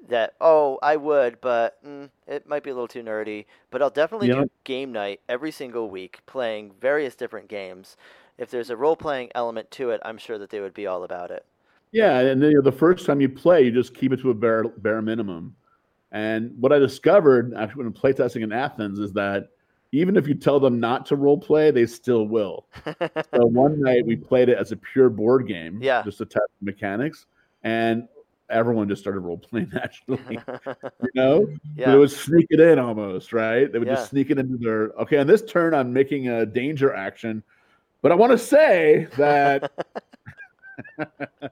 That oh I would, but mm, it might be a little too nerdy. But I'll definitely Yeah. do game night every single week, playing various different games. If there's a role playing element to it, I'm sure that they would be all about it. Yeah, and then you know, the first time you play, you just keep it to a bare bare minimum. And what I discovered actually when playtesting in Athens is that even if you tell them not to role play, they still will. so one night we played it as a pure board game, Yeah. just to test the mechanics, and everyone just started role playing naturally. you know, yeah. they would sneak it in almost, right? They would Yeah. just sneak it into their okay. On this turn, I'm making a danger action, but I want to say that,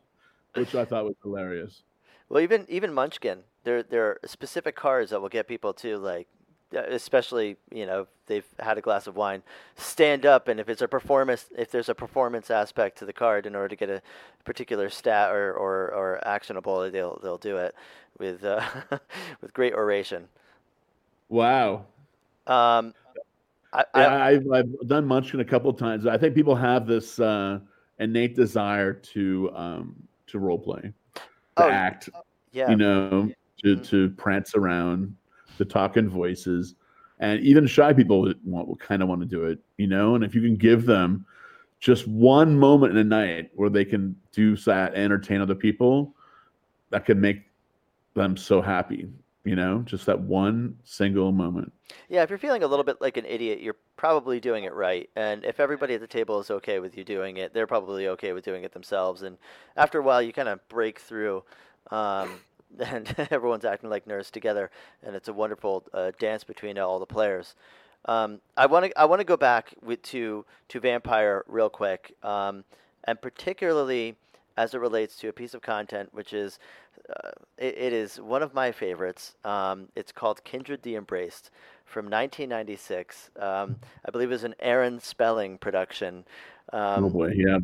which I thought was hilarious. Well, even even Munchkin, there there are specific cards that will get people to like, especially you know if they've had a glass of wine, stand up, and if it's a performance, if there's a performance aspect to the card in order to get a particular stat or or, or actionable, they'll they'll do it with uh, with great oration. Wow. Um, I, I, Yeah, I've, I've done Munchkin a couple of times. I think people have this uh, innate desire to um, to role play, to Oh, act, yeah, you know, to Mhm. to prance around, to talking voices, and even shy people would want, will kind of want to do it, you know. And if you can give them just one moment in a night where they can do that, entertain other people, that could make them so happy, you know, just that one single moment. Yeah, if you're feeling a little bit like an idiot, you're probably doing it right. And if everybody at the table is okay with you doing it, they're probably okay with doing it themselves. And after a while, you kind of break through, um, and everyone's acting like nerds together, and it's a wonderful uh, dance between all the players. Um, I want to I want to go back with, to to Vampire real quick, um, and particularly as it relates to a piece of content which is uh, it, it is one of my favorites. Um, it's called Kindred the Embraced from 1996. Um, I believe it was an Aaron Spelling production. Um, oh boy, yeah.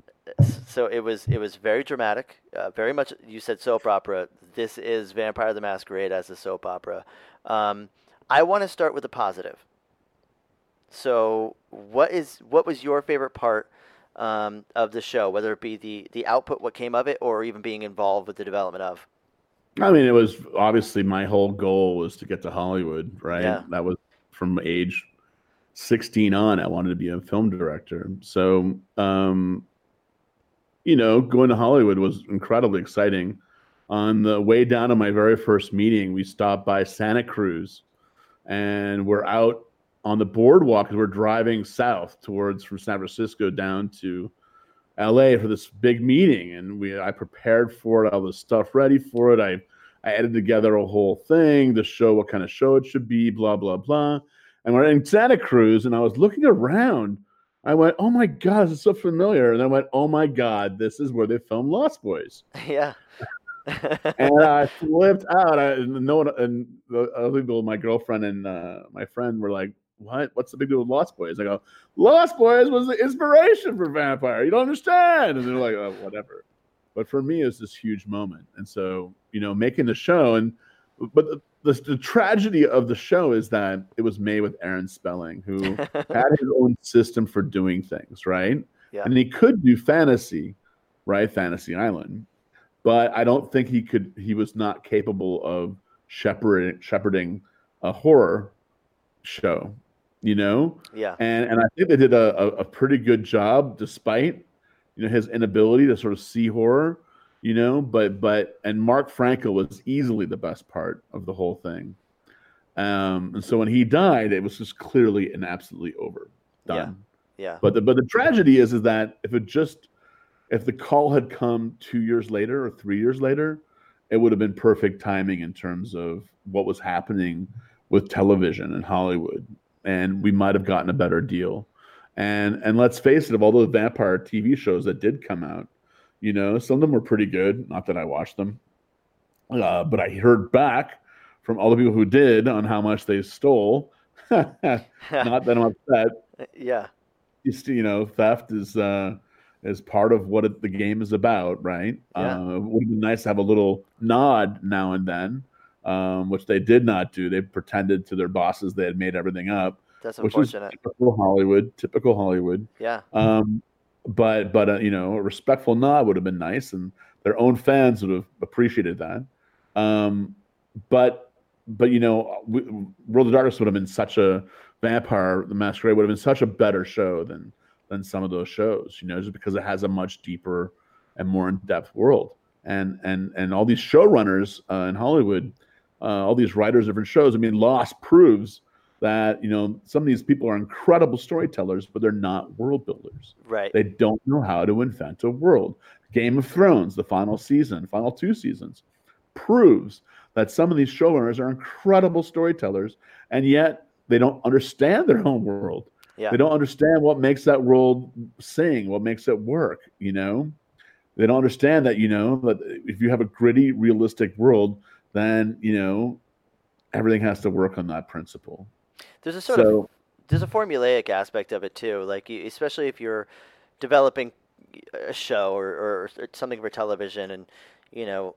so it was it was very dramatic, uh, very much. You said soap opera. This is Vampire the Masquerade as a soap opera. Um, I want to start with the positive. So what is what was your favorite part um, of the show, whether it be the the output, what came of it, or even being involved with the development of? I mean, it was obviously my whole goal was to get to Hollywood, right? Yeah. That was from age 16 on. I wanted to be a film director. So, um, you know, going to Hollywood was incredibly exciting. On the way down to my very first meeting, we stopped by Santa Cruz and we're out on the boardwalk as we're driving south towards from San Francisco down to LA for this big meeting, and we I prepared for it, all the stuff ready for it. I I edited together a whole thing to show what kind of show it should be, blah blah blah. And we're in Santa Cruz, and I was looking around. I went, "Oh my god, this is so familiar!" And I went, "Oh my god, this is where they filmed Lost Boys." yeah. and I flipped out. I, and no one, and the other people, my girlfriend and uh, my friend, were like, "What? What's the big deal with Lost Boys?" I go, "Lost Boys was the inspiration for Vampire. You don't understand." And they're like, "Oh, whatever." But for me, it's this huge moment, and so you know, making the show, and but the, the, tragedy of the show is that it was made with Aaron Spelling, who had his own system for doing things, right? Yeah. And he could do fantasy, right? Fantasy Island. But I don't think he could he was not capable of shepherding shepherding a horror show, you know? yeah. And and I think they did a, a, a pretty good job despite you know his inability to sort of see horror, you know, but but and Mark Frankel was easily the best part of the whole thing. Um, and so when he died, it was just clearly and absolutely over, done. Yeah. But the but the tragedy is is that if it just if the call had come two years later or three years later, it would have been perfect timing in terms of what was happening with television in Hollywood, and we might have gotten a better deal. And and let's face it, of all those vampire TV shows that did come out, you know, some of them were pretty good. Not that I watched them, uh, but I heard back from all the people who did on how much they stole. Not that I'm upset. yeah. You, see, you know, theft is uh, is part of what it, the game is about, right? Yeah. Uh, it would be nice to have a little nod now and then, um, which they did not do. They pretended to their bosses they had made everything up, That's unfortunate. typical Hollywood. Typical Hollywood. Yeah. Um, but but uh, you know, a respectful nod would have been nice, and their own fans would have appreciated that. Um, but but you know, we, World of Darkness would have been such a Vampire the Masquerade would have been such a better show than than some of those shows. You know, just because it has a much deeper and more in depth world, and and and all these showrunners uh, in Hollywood, uh, all these writers of different shows. I mean, Lost proves that you know some of these people are incredible storytellers, but they're not world builders. Right. They don't know how to invent a world. Game of Thrones, the final season, final two seasons, proves that some of these showrunners are incredible storytellers, and yet they don't understand their own world. Yeah. They don't understand what makes that world sing, what makes it work, you know? They don't understand that, you know, that if you have a gritty, realistic world, then, you know, everything has to work on that principle. There's a sort of there's a formulaic aspect of it too. Like you, especially if you're developing a show or, or something for television, and you know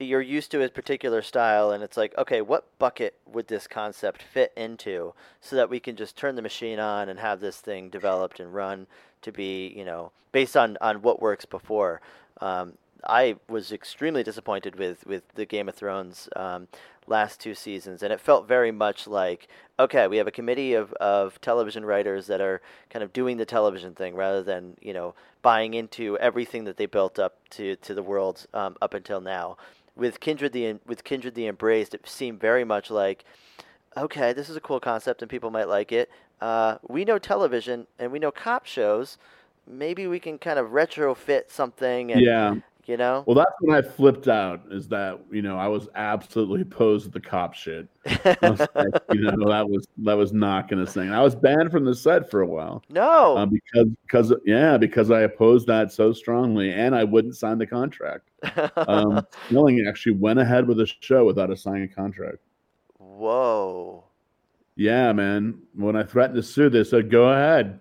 you're used to a particular style, and it's like, okay, what bucket would this concept fit into, so that we can just turn the machine on and have this thing developed and run to be, you know, based on on what works before. Um, I was extremely disappointed with with the Game of Thrones um, last two seasons, and it felt very much like okay, we have a committee of, of television writers that are kind of doing the television thing rather than you know buying into everything that they built up to to the world um, up until now. With Kindred the with Kindred the Embraced, it seemed very much like okay, this is a cool concept and people might like it. Uh, we know television and we know cop shows. Maybe we can kind of retrofit something and yeah. You know. Well, that's when I flipped out. Is that you know I was absolutely opposed to the cop shit. Like, you know that was that was not going to sing. I was banned from the set for a while no. uh, because because yeah because I opposed that so strongly and I wouldn't sign the contract. Um, Spelling actually went ahead with the show without a signing a contract. Whoa. Yeah, man. When I threatened to sue, they said go ahead.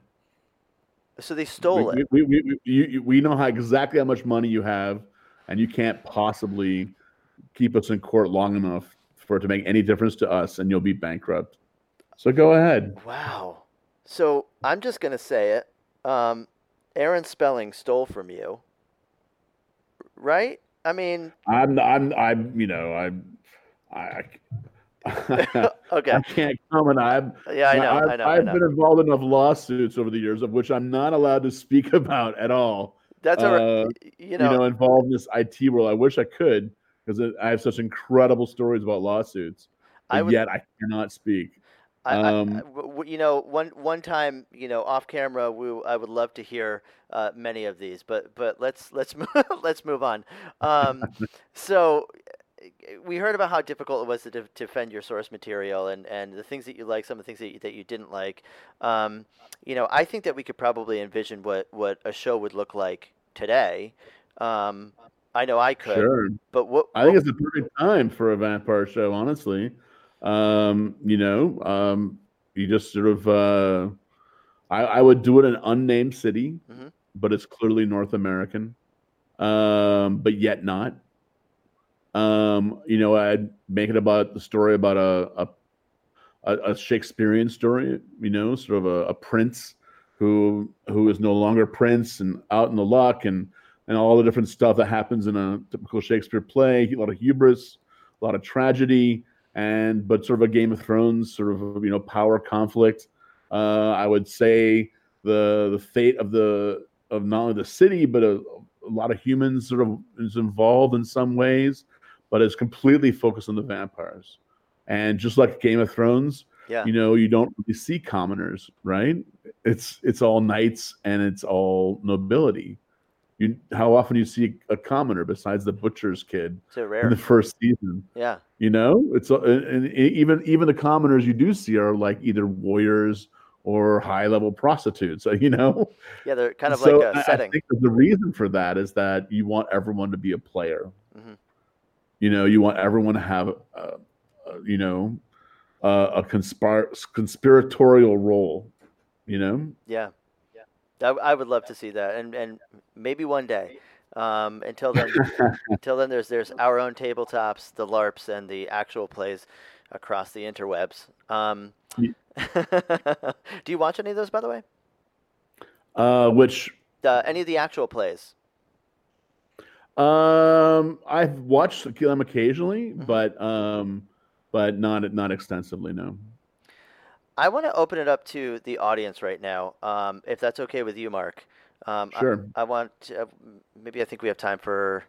So they stole we, it. We, we, we, you, we know how exactly how much money you have, and you can't possibly keep us in court long enough for it to make any difference to us, and you'll be bankrupt. So go ahead. Wow. So I'm just gonna say it. Um, Aaron Spelling stole from you, right? I mean, I'm, I'm, I'm, you know, I'm, I, I, okay. I can't comment. I'm, Yeah, I know. I've, I know. I I've know. been involved in enough lawsuits over the years of which I'm not allowed to speak about at all. That's all right. uh, You You know, know, involved in this IT world. I wish I could because I have such incredible stories about lawsuits. I would- yet I cannot speak. I, I- um, I- you know, one one time, you know, off camera, we, I would love to hear uh, many of these, but but let's let's move, let's move on. Um, so we heard about how difficult it was to def- defend your source material and, and the things that you like, some of the things that you, that you didn't like. Um, you know, I think that we could probably envision what, what a show would look like today. Um, I know I could, Sure. but what I think it's the perfect time for a vampire show, honestly. Um, you know, um, you just sort of, uh, I, I would do it in an unnamed city, Mhm. but it's clearly North American, um, but yet not. Um, you know, I'd make it about the story about a, a a, Shakespearean story, you know, sort of a, a prince who who is no longer prince and out in the luck and and all the different stuff that happens in a typical Shakespeare play, a lot of hubris, a lot of tragedy, and but sort of a Game of Thrones sort of you know power conflict. Uh, I would say the the fate of the of not only the city but a, a lot of humans sort of is involved in some ways, but it's completely focused on the vampires. And just like Game of Thrones, Yeah. you know, you don't really see commoners, right? It's it's all knights and it's all nobility. You how often do you see a commoner besides the butcher's kid in the first season? Yeah. You know, it's and even even the commoners you do see are like either warriors or high level prostitutes. You know, Yeah. They're kind of So like I- a setting. I think the reason for that is that you want everyone to be a player. You know, you want everyone to have, uh, uh, you know, uh, a conspir- conspiratorial role. You know, Yeah. Yeah. I, I would love to see that, and and maybe one day. Um, until then, until then, there's there's our own tabletops, the LARPs, and the actual plays across the interwebs. Um, do you watch any of those, by the way? uh, which Uh, any of the actual plays? Um, I've watched them occasionally, Mhm. but um, but not not extensively. No. I want to open it up to the audience right now, um, if that's okay with you, Mark. Um, I- Sure. I, want to, uh, maybe I think we have time for,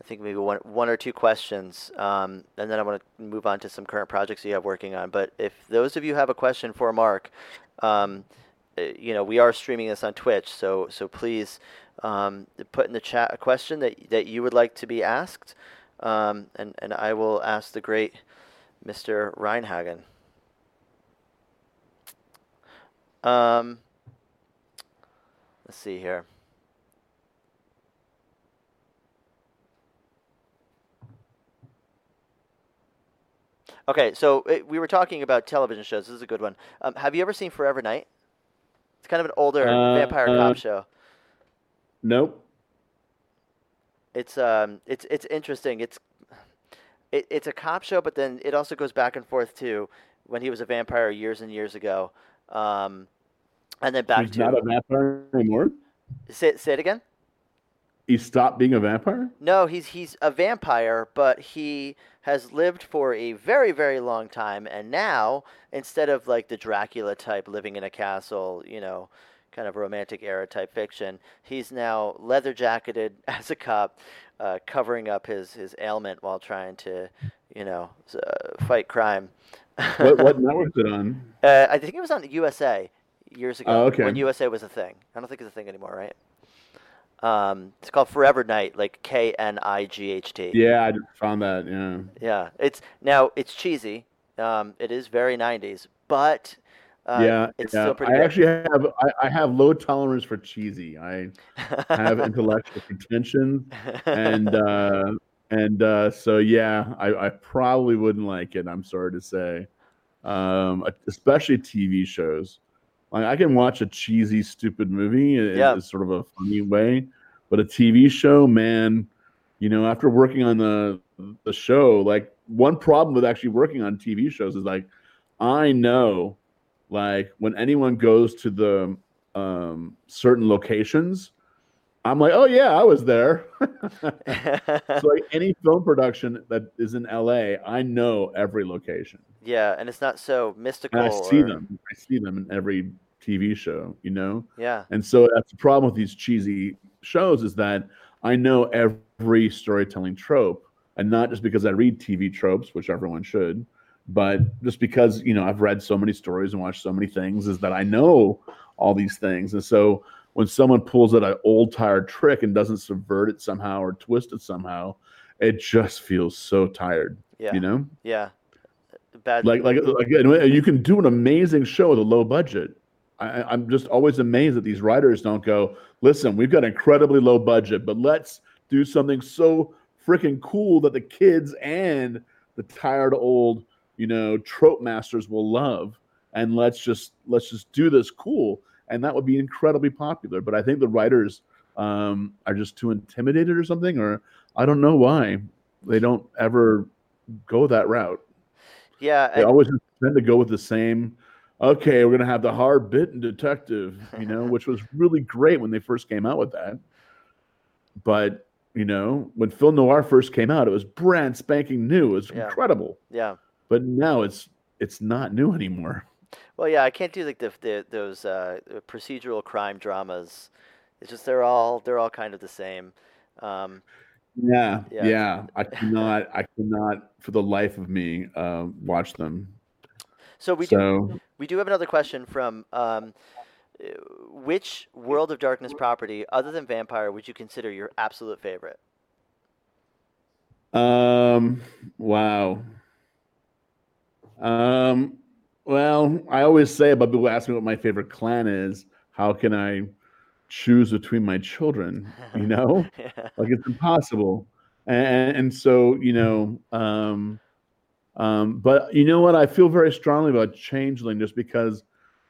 I think maybe one one or two questions, um, and then I want to move on to some current projects you have working on. But if those of you have a question for Mark, um, uh, you know we are streaming this on Twitch, so so please um, put in the chat a question that that you would like to be asked, um, and and I will ask the great Mr. Rein-Hagen. Um, let's see here. Okay, so uh, we were talking about television shows. This is a good one. Um, have you ever seen Forever Knight? It's kind of an older Uh, vampire cop uh, show. Nope. It's um, it's it's interesting. It's it, it's a cop show, but then it also goes back and forth to when he was a vampire years and years ago, um, and then back to He's to not a vampire anymore. say, say it again. He stopped being a vampire. No, he's he's a vampire, but he has lived for a very very long time, and now instead of like the Dracula type living in a castle, you know, kind of romantic era type fiction, he's now leather jacketed as a cop, uh, covering up his his ailment while trying to, you know, uh, fight crime. What what network is it on? Uh, I think it was on USA years ago Oh, okay. when USA was a thing. I don't think it's a thing anymore, right? Um, it's called Forever Knight, like K N I G H T. Yeah, I just found that. Yeah. Yeah, it's now it's cheesy. Um, it is very '90s, but uh, yeah, it's yeah. still pretty I good. actually have I, I have low tolerance for cheesy. I have intellectual pretensions, and uh, and uh, so yeah, I, I probably wouldn't like it. I'm sorry to say, um, especially TV shows. Like I can watch a cheesy, stupid movie in, Yeah. in sort of a funny way, but a TV show, man, you know, after working on the the show, like one problem with actually working on TV shows is like I know, like when anyone goes to the um, certain locations, I'm like, oh yeah, I was there. so like any film production that is in LA, I know every location. yeah, and it's not so mystical. And I see or- them. I see them in every TV show, you know? Yeah, And so that's the problem with these cheesy shows is that I know every storytelling trope, and not just because I read TV tropes, which everyone should, but just because you know I've read so many stories and watched so many things, is that I know all these things. And so when someone pulls out an old tired trick and doesn't subvert it somehow or twist it somehow, it just feels so tired. yeah, You know, yeah. Bad. like like again, you can do an amazing show with a low budget. I, I'm just always amazed that these writers don't go, listen, we've got incredibly low budget, but let's do something so freaking cool that the kids and the tired old, you know, trope masters will love. And let's just let's just do this cool, and that would be incredibly popular. But I think the writers um, are just too intimidated or something, or I don't know why they don't ever go that route yeah, they and- always tend to go with the same okay we're going to have the hard bitten detective you know which was really great when they first came out with that but you know when film noir first came out it was brand spanking new it was Yeah. incredible yeah. But now it's it's not new anymore Well, yeah, I can't do like the, the those uh, procedural crime dramas. It's just they're all they're all kind of the same. Um, Yeah, Yeah. yeah. I cannot, I cannot, for the life of me, uh, watch them. So we do we do have another question from um, which World of Darkness property, other than Vampire, would you consider your absolute favorite? um, wow. Um, well, I always say about people ask me what my favorite clan is. How can I choose between my children? You know, yeah. like it's impossible. And, and so, you know, um, um, but you know what? I feel very strongly about Changeling just because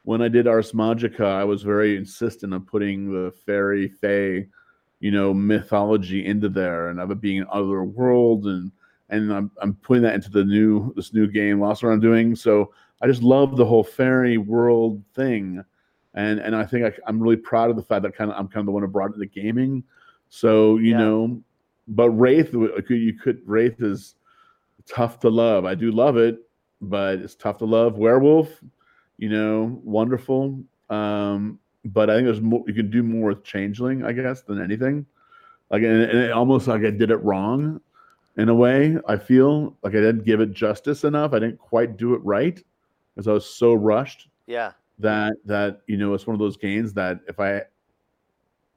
when I did Ars Magica, I was very insistent on putting the fairy, fae, you know, mythology into there and of it being an other world and and I'm I'm putting that into the new this new game Lost I'm doing. So I just love the whole fairy world thing, and and I think I, I'm really proud of the fact that kind of I'm kind of the one who brought it into gaming. So you Yeah. know, but Wraith you could Wraith is tough to love. I do love it, but it's tough to love. Werewolf, you know, wonderful. Um, but I think there's more you can do more with Changeling, I guess, than anything. Like and, and it almost like I did it wrong in a way. I feel like I didn't give it justice enough. I didn't quite do it right because I was so rushed Yeah. that that you know it's one of those games that if I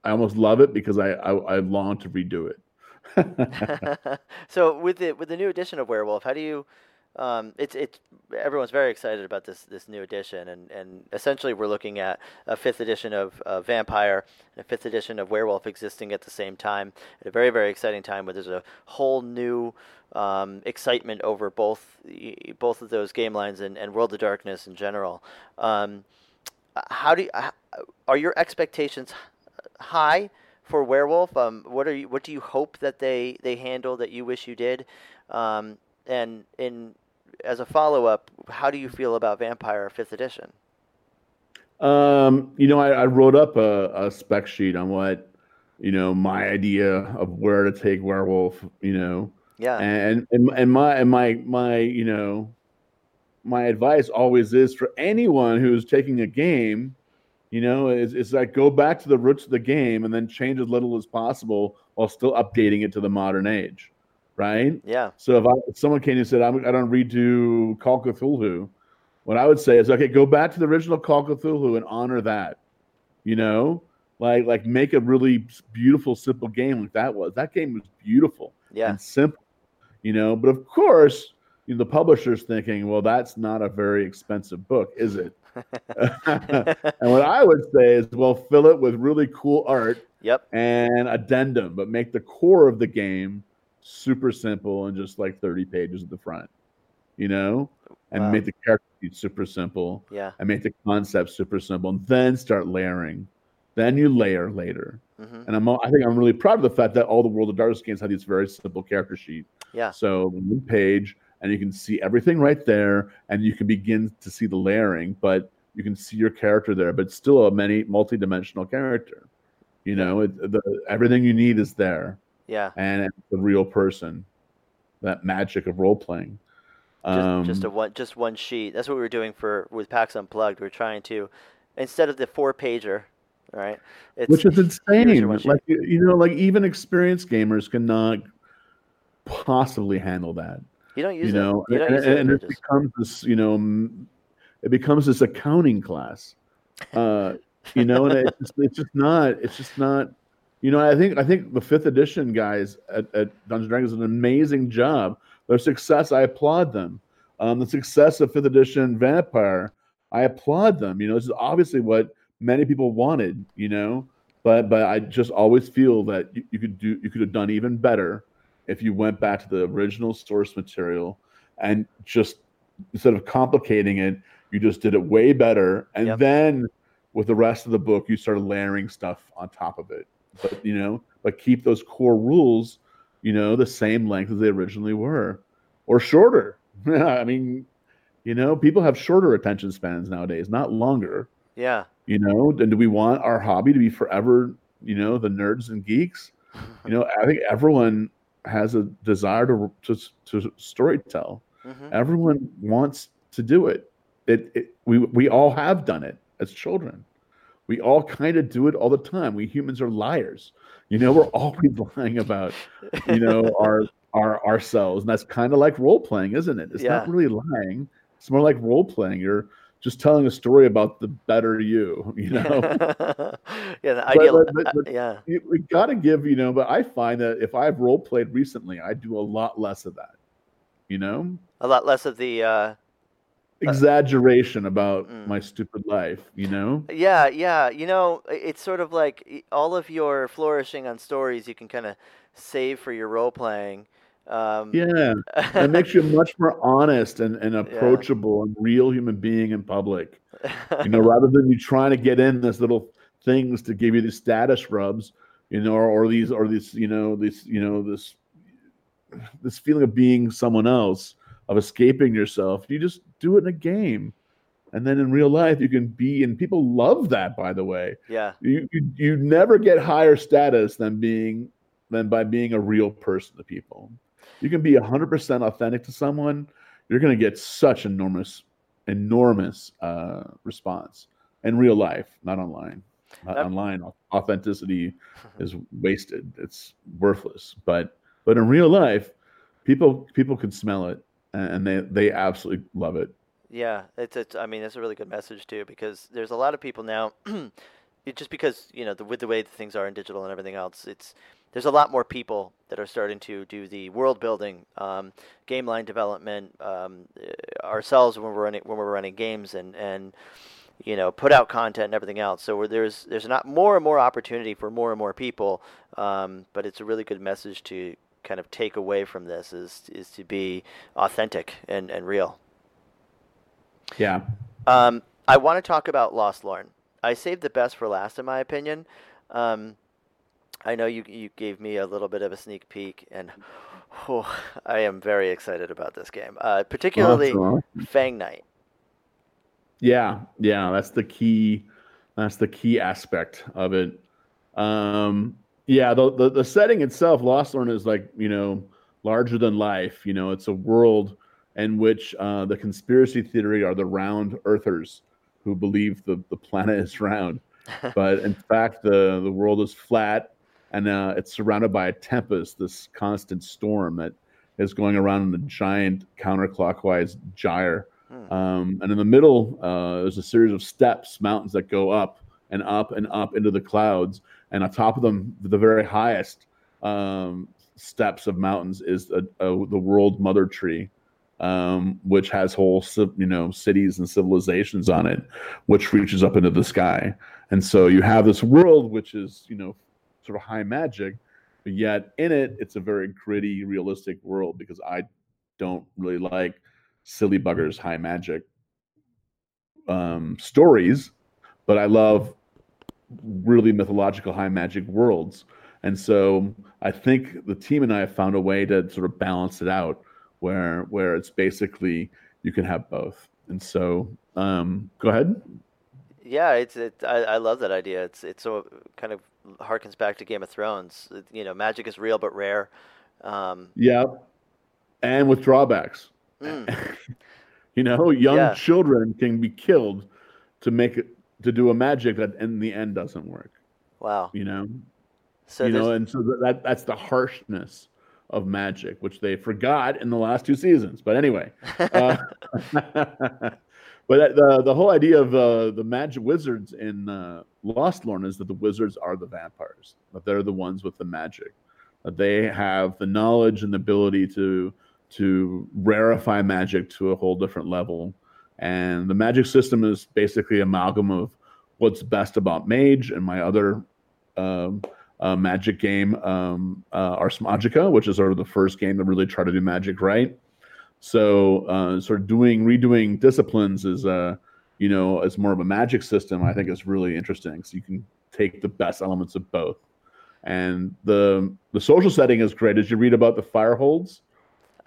I almost love it because I I, I long to redo it. so with the with the new edition of Werewolf, how do you? Um, it's it's everyone's very excited about this this new edition, and, and essentially we're looking at a fifth edition of uh, Vampire and a fifth edition of Werewolf existing at the same time at a very very exciting time where there's a whole new um, excitement over both both of those game lines and, and World of Darkness in general. Um, how do you, are your expectations high for Werewolf? Um, what are you? What do you hope that they they handle that you wish you did? Um, and in as a follow up, how do you feel about Vampire Fifth Edition? Um, you know, I, I wrote up a, a spec sheet on what, you know, my idea of where to take werewolf, you know, Yeah, and and, and my and my my you know, my advice always is for anyone who's taking a game, you know, is is like go back to the roots of the game and then change as little as possible while still updating it to the modern age, right? yeah, So if, I, if someone came and said, I'm, I don't redo Call Cthulhu, what I would say is, okay, go back to the original Call Cthulhu and honor that. You know, like like make a really beautiful, simple game like that was. That game was beautiful yeah, and simple. You know, but of course, you know, the publisher's thinking, well, that's not a very expensive book, is it? and what I would say is, well, fill it with really cool art yep, and addendum, but make the core of the game super simple and just like 30 pages at the front, you know, and Wow. make the character sheet super simple yeah, and make the concept super simple, and then start layering. Then you layer later. hmm And I'm, I think I'm really proud of the fact that all the World of Darkness games have these very simple character sheet. yeah, So one page, and you can see everything right there, and you can begin to see the layering, but you can see your character there, but still a many multi-dimensional character. You know, it, the, everything you need is there, yeah. and it's the real person. That magic of role playing. Just, Um, just a one, just one sheet. That's what we were doing for with PAX Unplugged. We are trying to, instead of the four pager, right? It's which is insane. your one sheet. Like you know, like even experienced gamers cannot possibly handle that. you don't use you know, it. You don't and, use and, it. and it becomes this, you know, it becomes this accounting class. Uh, you know, and it's just, it's just not, it's just not. You know, I think I think the fifth edition guys at, at Dungeons and Dragons did an amazing job. Their success, I applaud them. Um, the success of fifth edition Vampire, I applaud them. You know, this is obviously what many people wanted. You know, but but I just always feel that you, you could do you could have done even better if you went back to the original source material and just instead of complicating it, you just did it way better. And Yep. then with the rest of the book, you started layering stuff on top of it. But you know, but keep those core rules, you know, the same length as they originally were, or shorter. I mean, you know, people have shorter attention spans nowadays, not longer. yeah. You know, and do we want our hobby to be forever? You know, the nerds and geeks. You know, I think everyone has a desire to to, to story tell. hmm Everyone wants to do it. It, it we we all have done it as children. We all kind of do it all the time. We humans are liars. You know, we're always lying about, you know, our our ourselves, and that's kind of like role playing, isn't it? It's Yeah. not really lying. It's more like role playing. You're just telling a story about the better you. You know, yeah, the ideal. but- but- uh, but- yeah, you, we got to give, you know. But I find that if I've role played recently, I do a lot less of that. You know, a lot less of the. Uh, exaggeration about Mm. my stupid life. You know, yeah, yeah. You know, it's sort of like all of your flourishing on stories you can kind of save for your role playing. Um, yeah. It makes you much more honest and, and approachable and real human being in public. You know, rather than you trying to get in this little things to give you these status rubs, you know, or, or these or these, you know, this, you know, this this feeling of being someone else, of escaping yourself. You just do it in a game. And then in real life you can be and people love that by the way. yeah, You you, you never get higher status than being than by being a real person to people. You can be 100% authentic to someone, you're going to get such enormous enormous uh, response in real life, not online. Uh, That- online authenticity is wasted. It's worthless. But but in real life, people people can smell it and they they absolutely love it. Yeah, it's it's. I mean, it's a really good message too because there's a lot of people now. just because you know the, with the way things are in digital and everything else, it's there's a lot more people that are starting to do the world building, um, game line development um, uh, ourselves when we're running when we're running games and and you know put out content and everything else. So there's there's not more and more opportunity for more and more people, um, but it's a really good message to kind of take away from this is is to be authentic and, and real. Yeah. Um, I want to talk about LOSTLORN. I saved the best for last, in my opinion. Um, I know you you gave me a little bit of a sneak peek, and oh, I am very excited about this game, uh, particularly Awesome. Fang Knight. Yeah, yeah, that's the key. That's the key aspect of it. Um, yeah, the, the the setting itself, LOSTLORN, is like you know larger than life. You know, it's a world in which uh, the conspiracy theory are the round earthers who believe the the planet is round, but in fact the the world is flat, and uh, it's surrounded by a tempest, this constant storm that is going around in a giant counterclockwise gyre. Hmm. Um, and in the middle, uh, there's a series of steps, mountains that go up and up and up into the clouds. And on top of them, the very highest um, steps of mountains is a, a, the World Mother Tree, um, which has whole you know cities and civilizations on it, which reaches up into the sky. And so you have this world which is you know sort of high magic, but yet in it, it's a very gritty, realistic world because I don't really like silly buggers high magic um, stories, but I love really mythological high magic worlds. And so I think the team and I have found a way to sort of balance it out where where it's basically you can have both. And so um, go ahead. Yeah, it's it. I, I love that idea. It's it's so kind of harkens back to Game of Thrones. You know, magic is real but rare. Um, Yeah. And with drawbacks. mm, you know, young Yeah. children can be killed to make it to do a magic that in the end doesn't work. wow. You know, So you know, and so that, that that's the harshness of magic, which they forgot in the last two seasons. But anyway, uh, but the the whole idea of uh, the magic wizards in uh, LOSTLORN is that the wizards are the vampires, that they're the ones with the magic, that they have the knowledge and the ability to to rarefy magic to a whole different level. And the magic system is basically amalgam of what's best about Mage and my other um, uh, magic game, um, uh, Ars Magica, which is sort of the first game that really tried to do magic right. So, uh, sort of doing redoing disciplines is, uh, you know, as more of a magic system. I think is really interesting. So you can take the best elements of both, and the the social setting is great. As you read about the fireholds,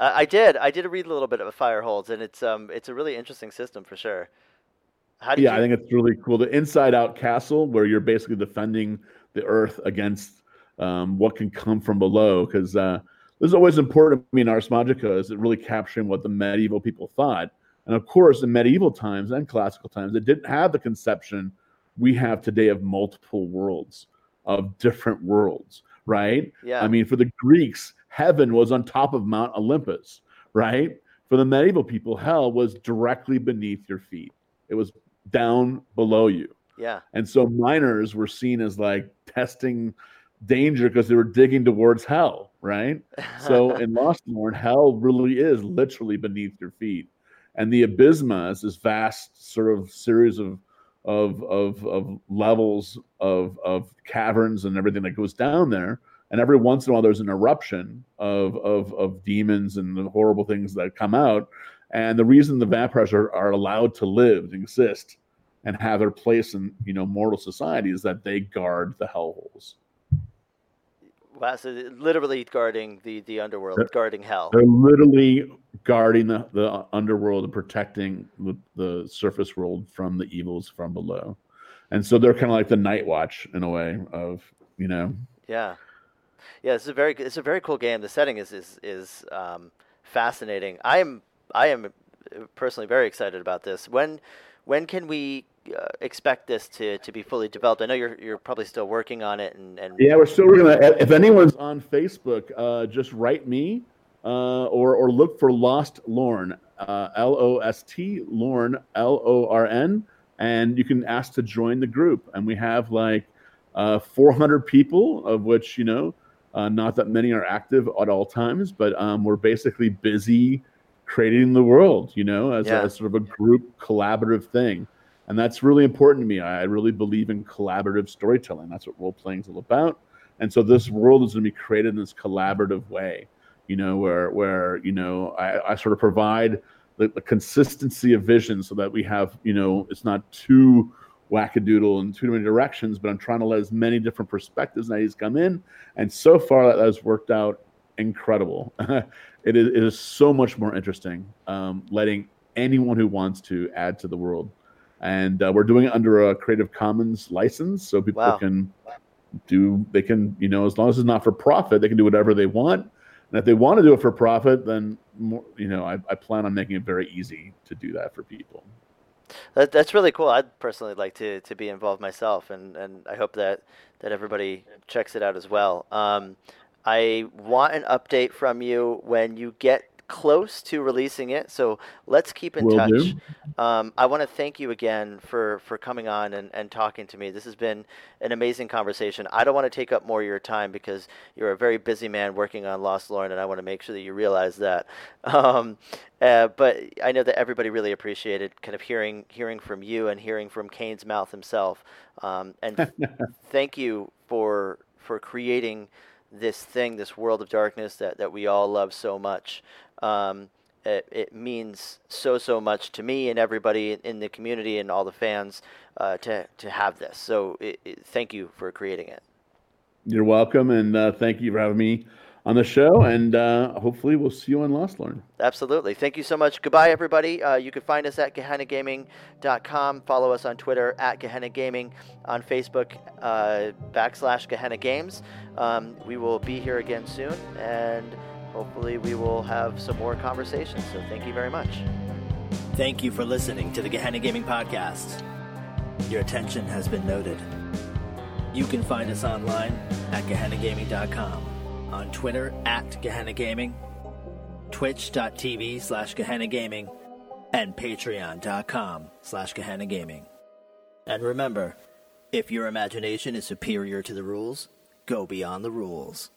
I, I did. I did read a little bit of Fireholds, and it's um it's a really interesting system for sure. Yeah, you? I think it's really cool. The inside out castle where you're basically defending the earth against um, what can come from below. Because uh, this is always important. I mean, Ars Magica is really capturing what the medieval people thought. And of course, in medieval times and classical times, it didn't have the conception we have today of multiple worlds, of different worlds. right? Yeah. I mean, for the Greeks, heaven was on top of Mount Olympus, right? For the medieval people, hell was directly beneath your feet. It was down below you. Yeah. And so miners were seen as like testing danger because they were digging towards hell, right? So in LOSTLORN, hell really is literally beneath your feet. And the abysma is this vast sort of series of of of, of levels of of caverns and everything that goes down there. And every once in a while there's an eruption of of of demons and the horrible things that come out. And the reason the vampires are, are allowed to live and exist and have their place in you know mortal society is that they guard the hellholes. Wow, so literally guarding the, the underworld, they're, guarding hell. They're literally guarding the, the underworld and protecting the, the surface world from the evils from below. And so they're kind of like the night watch in a way of, you know. Yeah. Yeah, it's a very it's a very cool game. The setting is is is um, fascinating. I am I am personally very excited about this. When when can we uh, expect this to, to be fully developed? I know you're you're probably still working on it, and, and yeah, we're still working on it. If anyone's on Facebook, uh, just write me uh, or or look for LOSTLORN, uh, L O S T Lorn, L O R N, and you can ask to join the group. And we have like uh, 400 people, of which you know. Uh, not that many are active at all times, but um, we're basically busy creating the world, you know, as, yeah. a, as sort of a group collaborative thing. And that's really important to me. I really believe in collaborative storytelling. That's what role playing is all about. And so this world is going to be created in this collaborative way, you know, where where you know I, I sort of provide the, the, consistency of vision so that we have, you know, it's not too wackadoodle in too many directions, but I'm trying to let as many different perspectives and ideas come in. And so far, that has worked out incredible. it, is, it is so much more interesting um, letting anyone who wants to add to the world and uh, we're doing it under a Creative Commons license, so people wow. can do they can you know as long as it's not for profit, they can do whatever they want. And if they want to do it for profit, then more, you know I, I plan on making it very easy to do that for people. That, that's really cool. I'd personally like to, to be involved myself, and, and I hope that, that everybody checks it out as well. Um, I want an update from you when you get close to releasing it, so let's keep in Will touch. Um, I want to thank you again for, for coming on and, and talking to me. This has been an amazing conversation. I don't want to take up more of your time because you're a very busy man working on LOSTLORN, and I want to make sure that you realize that. Um, uh, but I know that everybody really appreciated kind of hearing hearing from you and hearing from Caine's mouth himself. Um, and thank you for for creating this thing, this world of darkness that, that we all love so much. Um, it, it, means so so much to me and everybody in the community and all the fans uh, to to have this. So it, it, thank you for creating it. You're welcome, and uh, thank you for having me on the show. And uh, hopefully, we'll see you on LOSTLORN. Absolutely. Thank you so much. Goodbye, everybody. Uh, you can find us at GehennaGaming.com. Follow us on Twitter at Gehenna Gaming, on Facebook uh, backslash Gehenna Games. Um, we will be here again soon, and hopefully we will have some more conversations. So thank you very much. Thank you for listening to the Gehenna Gaming Podcast. Your attention has been noted. You can find us online at GehennaGaming.com, on Twitter at Gehenna Gaming, twitch.tv slash Gehenna Gaming, and patreon.com slash Gehenna Gaming. And remember, if your imagination is superior to the rules, go beyond the rules.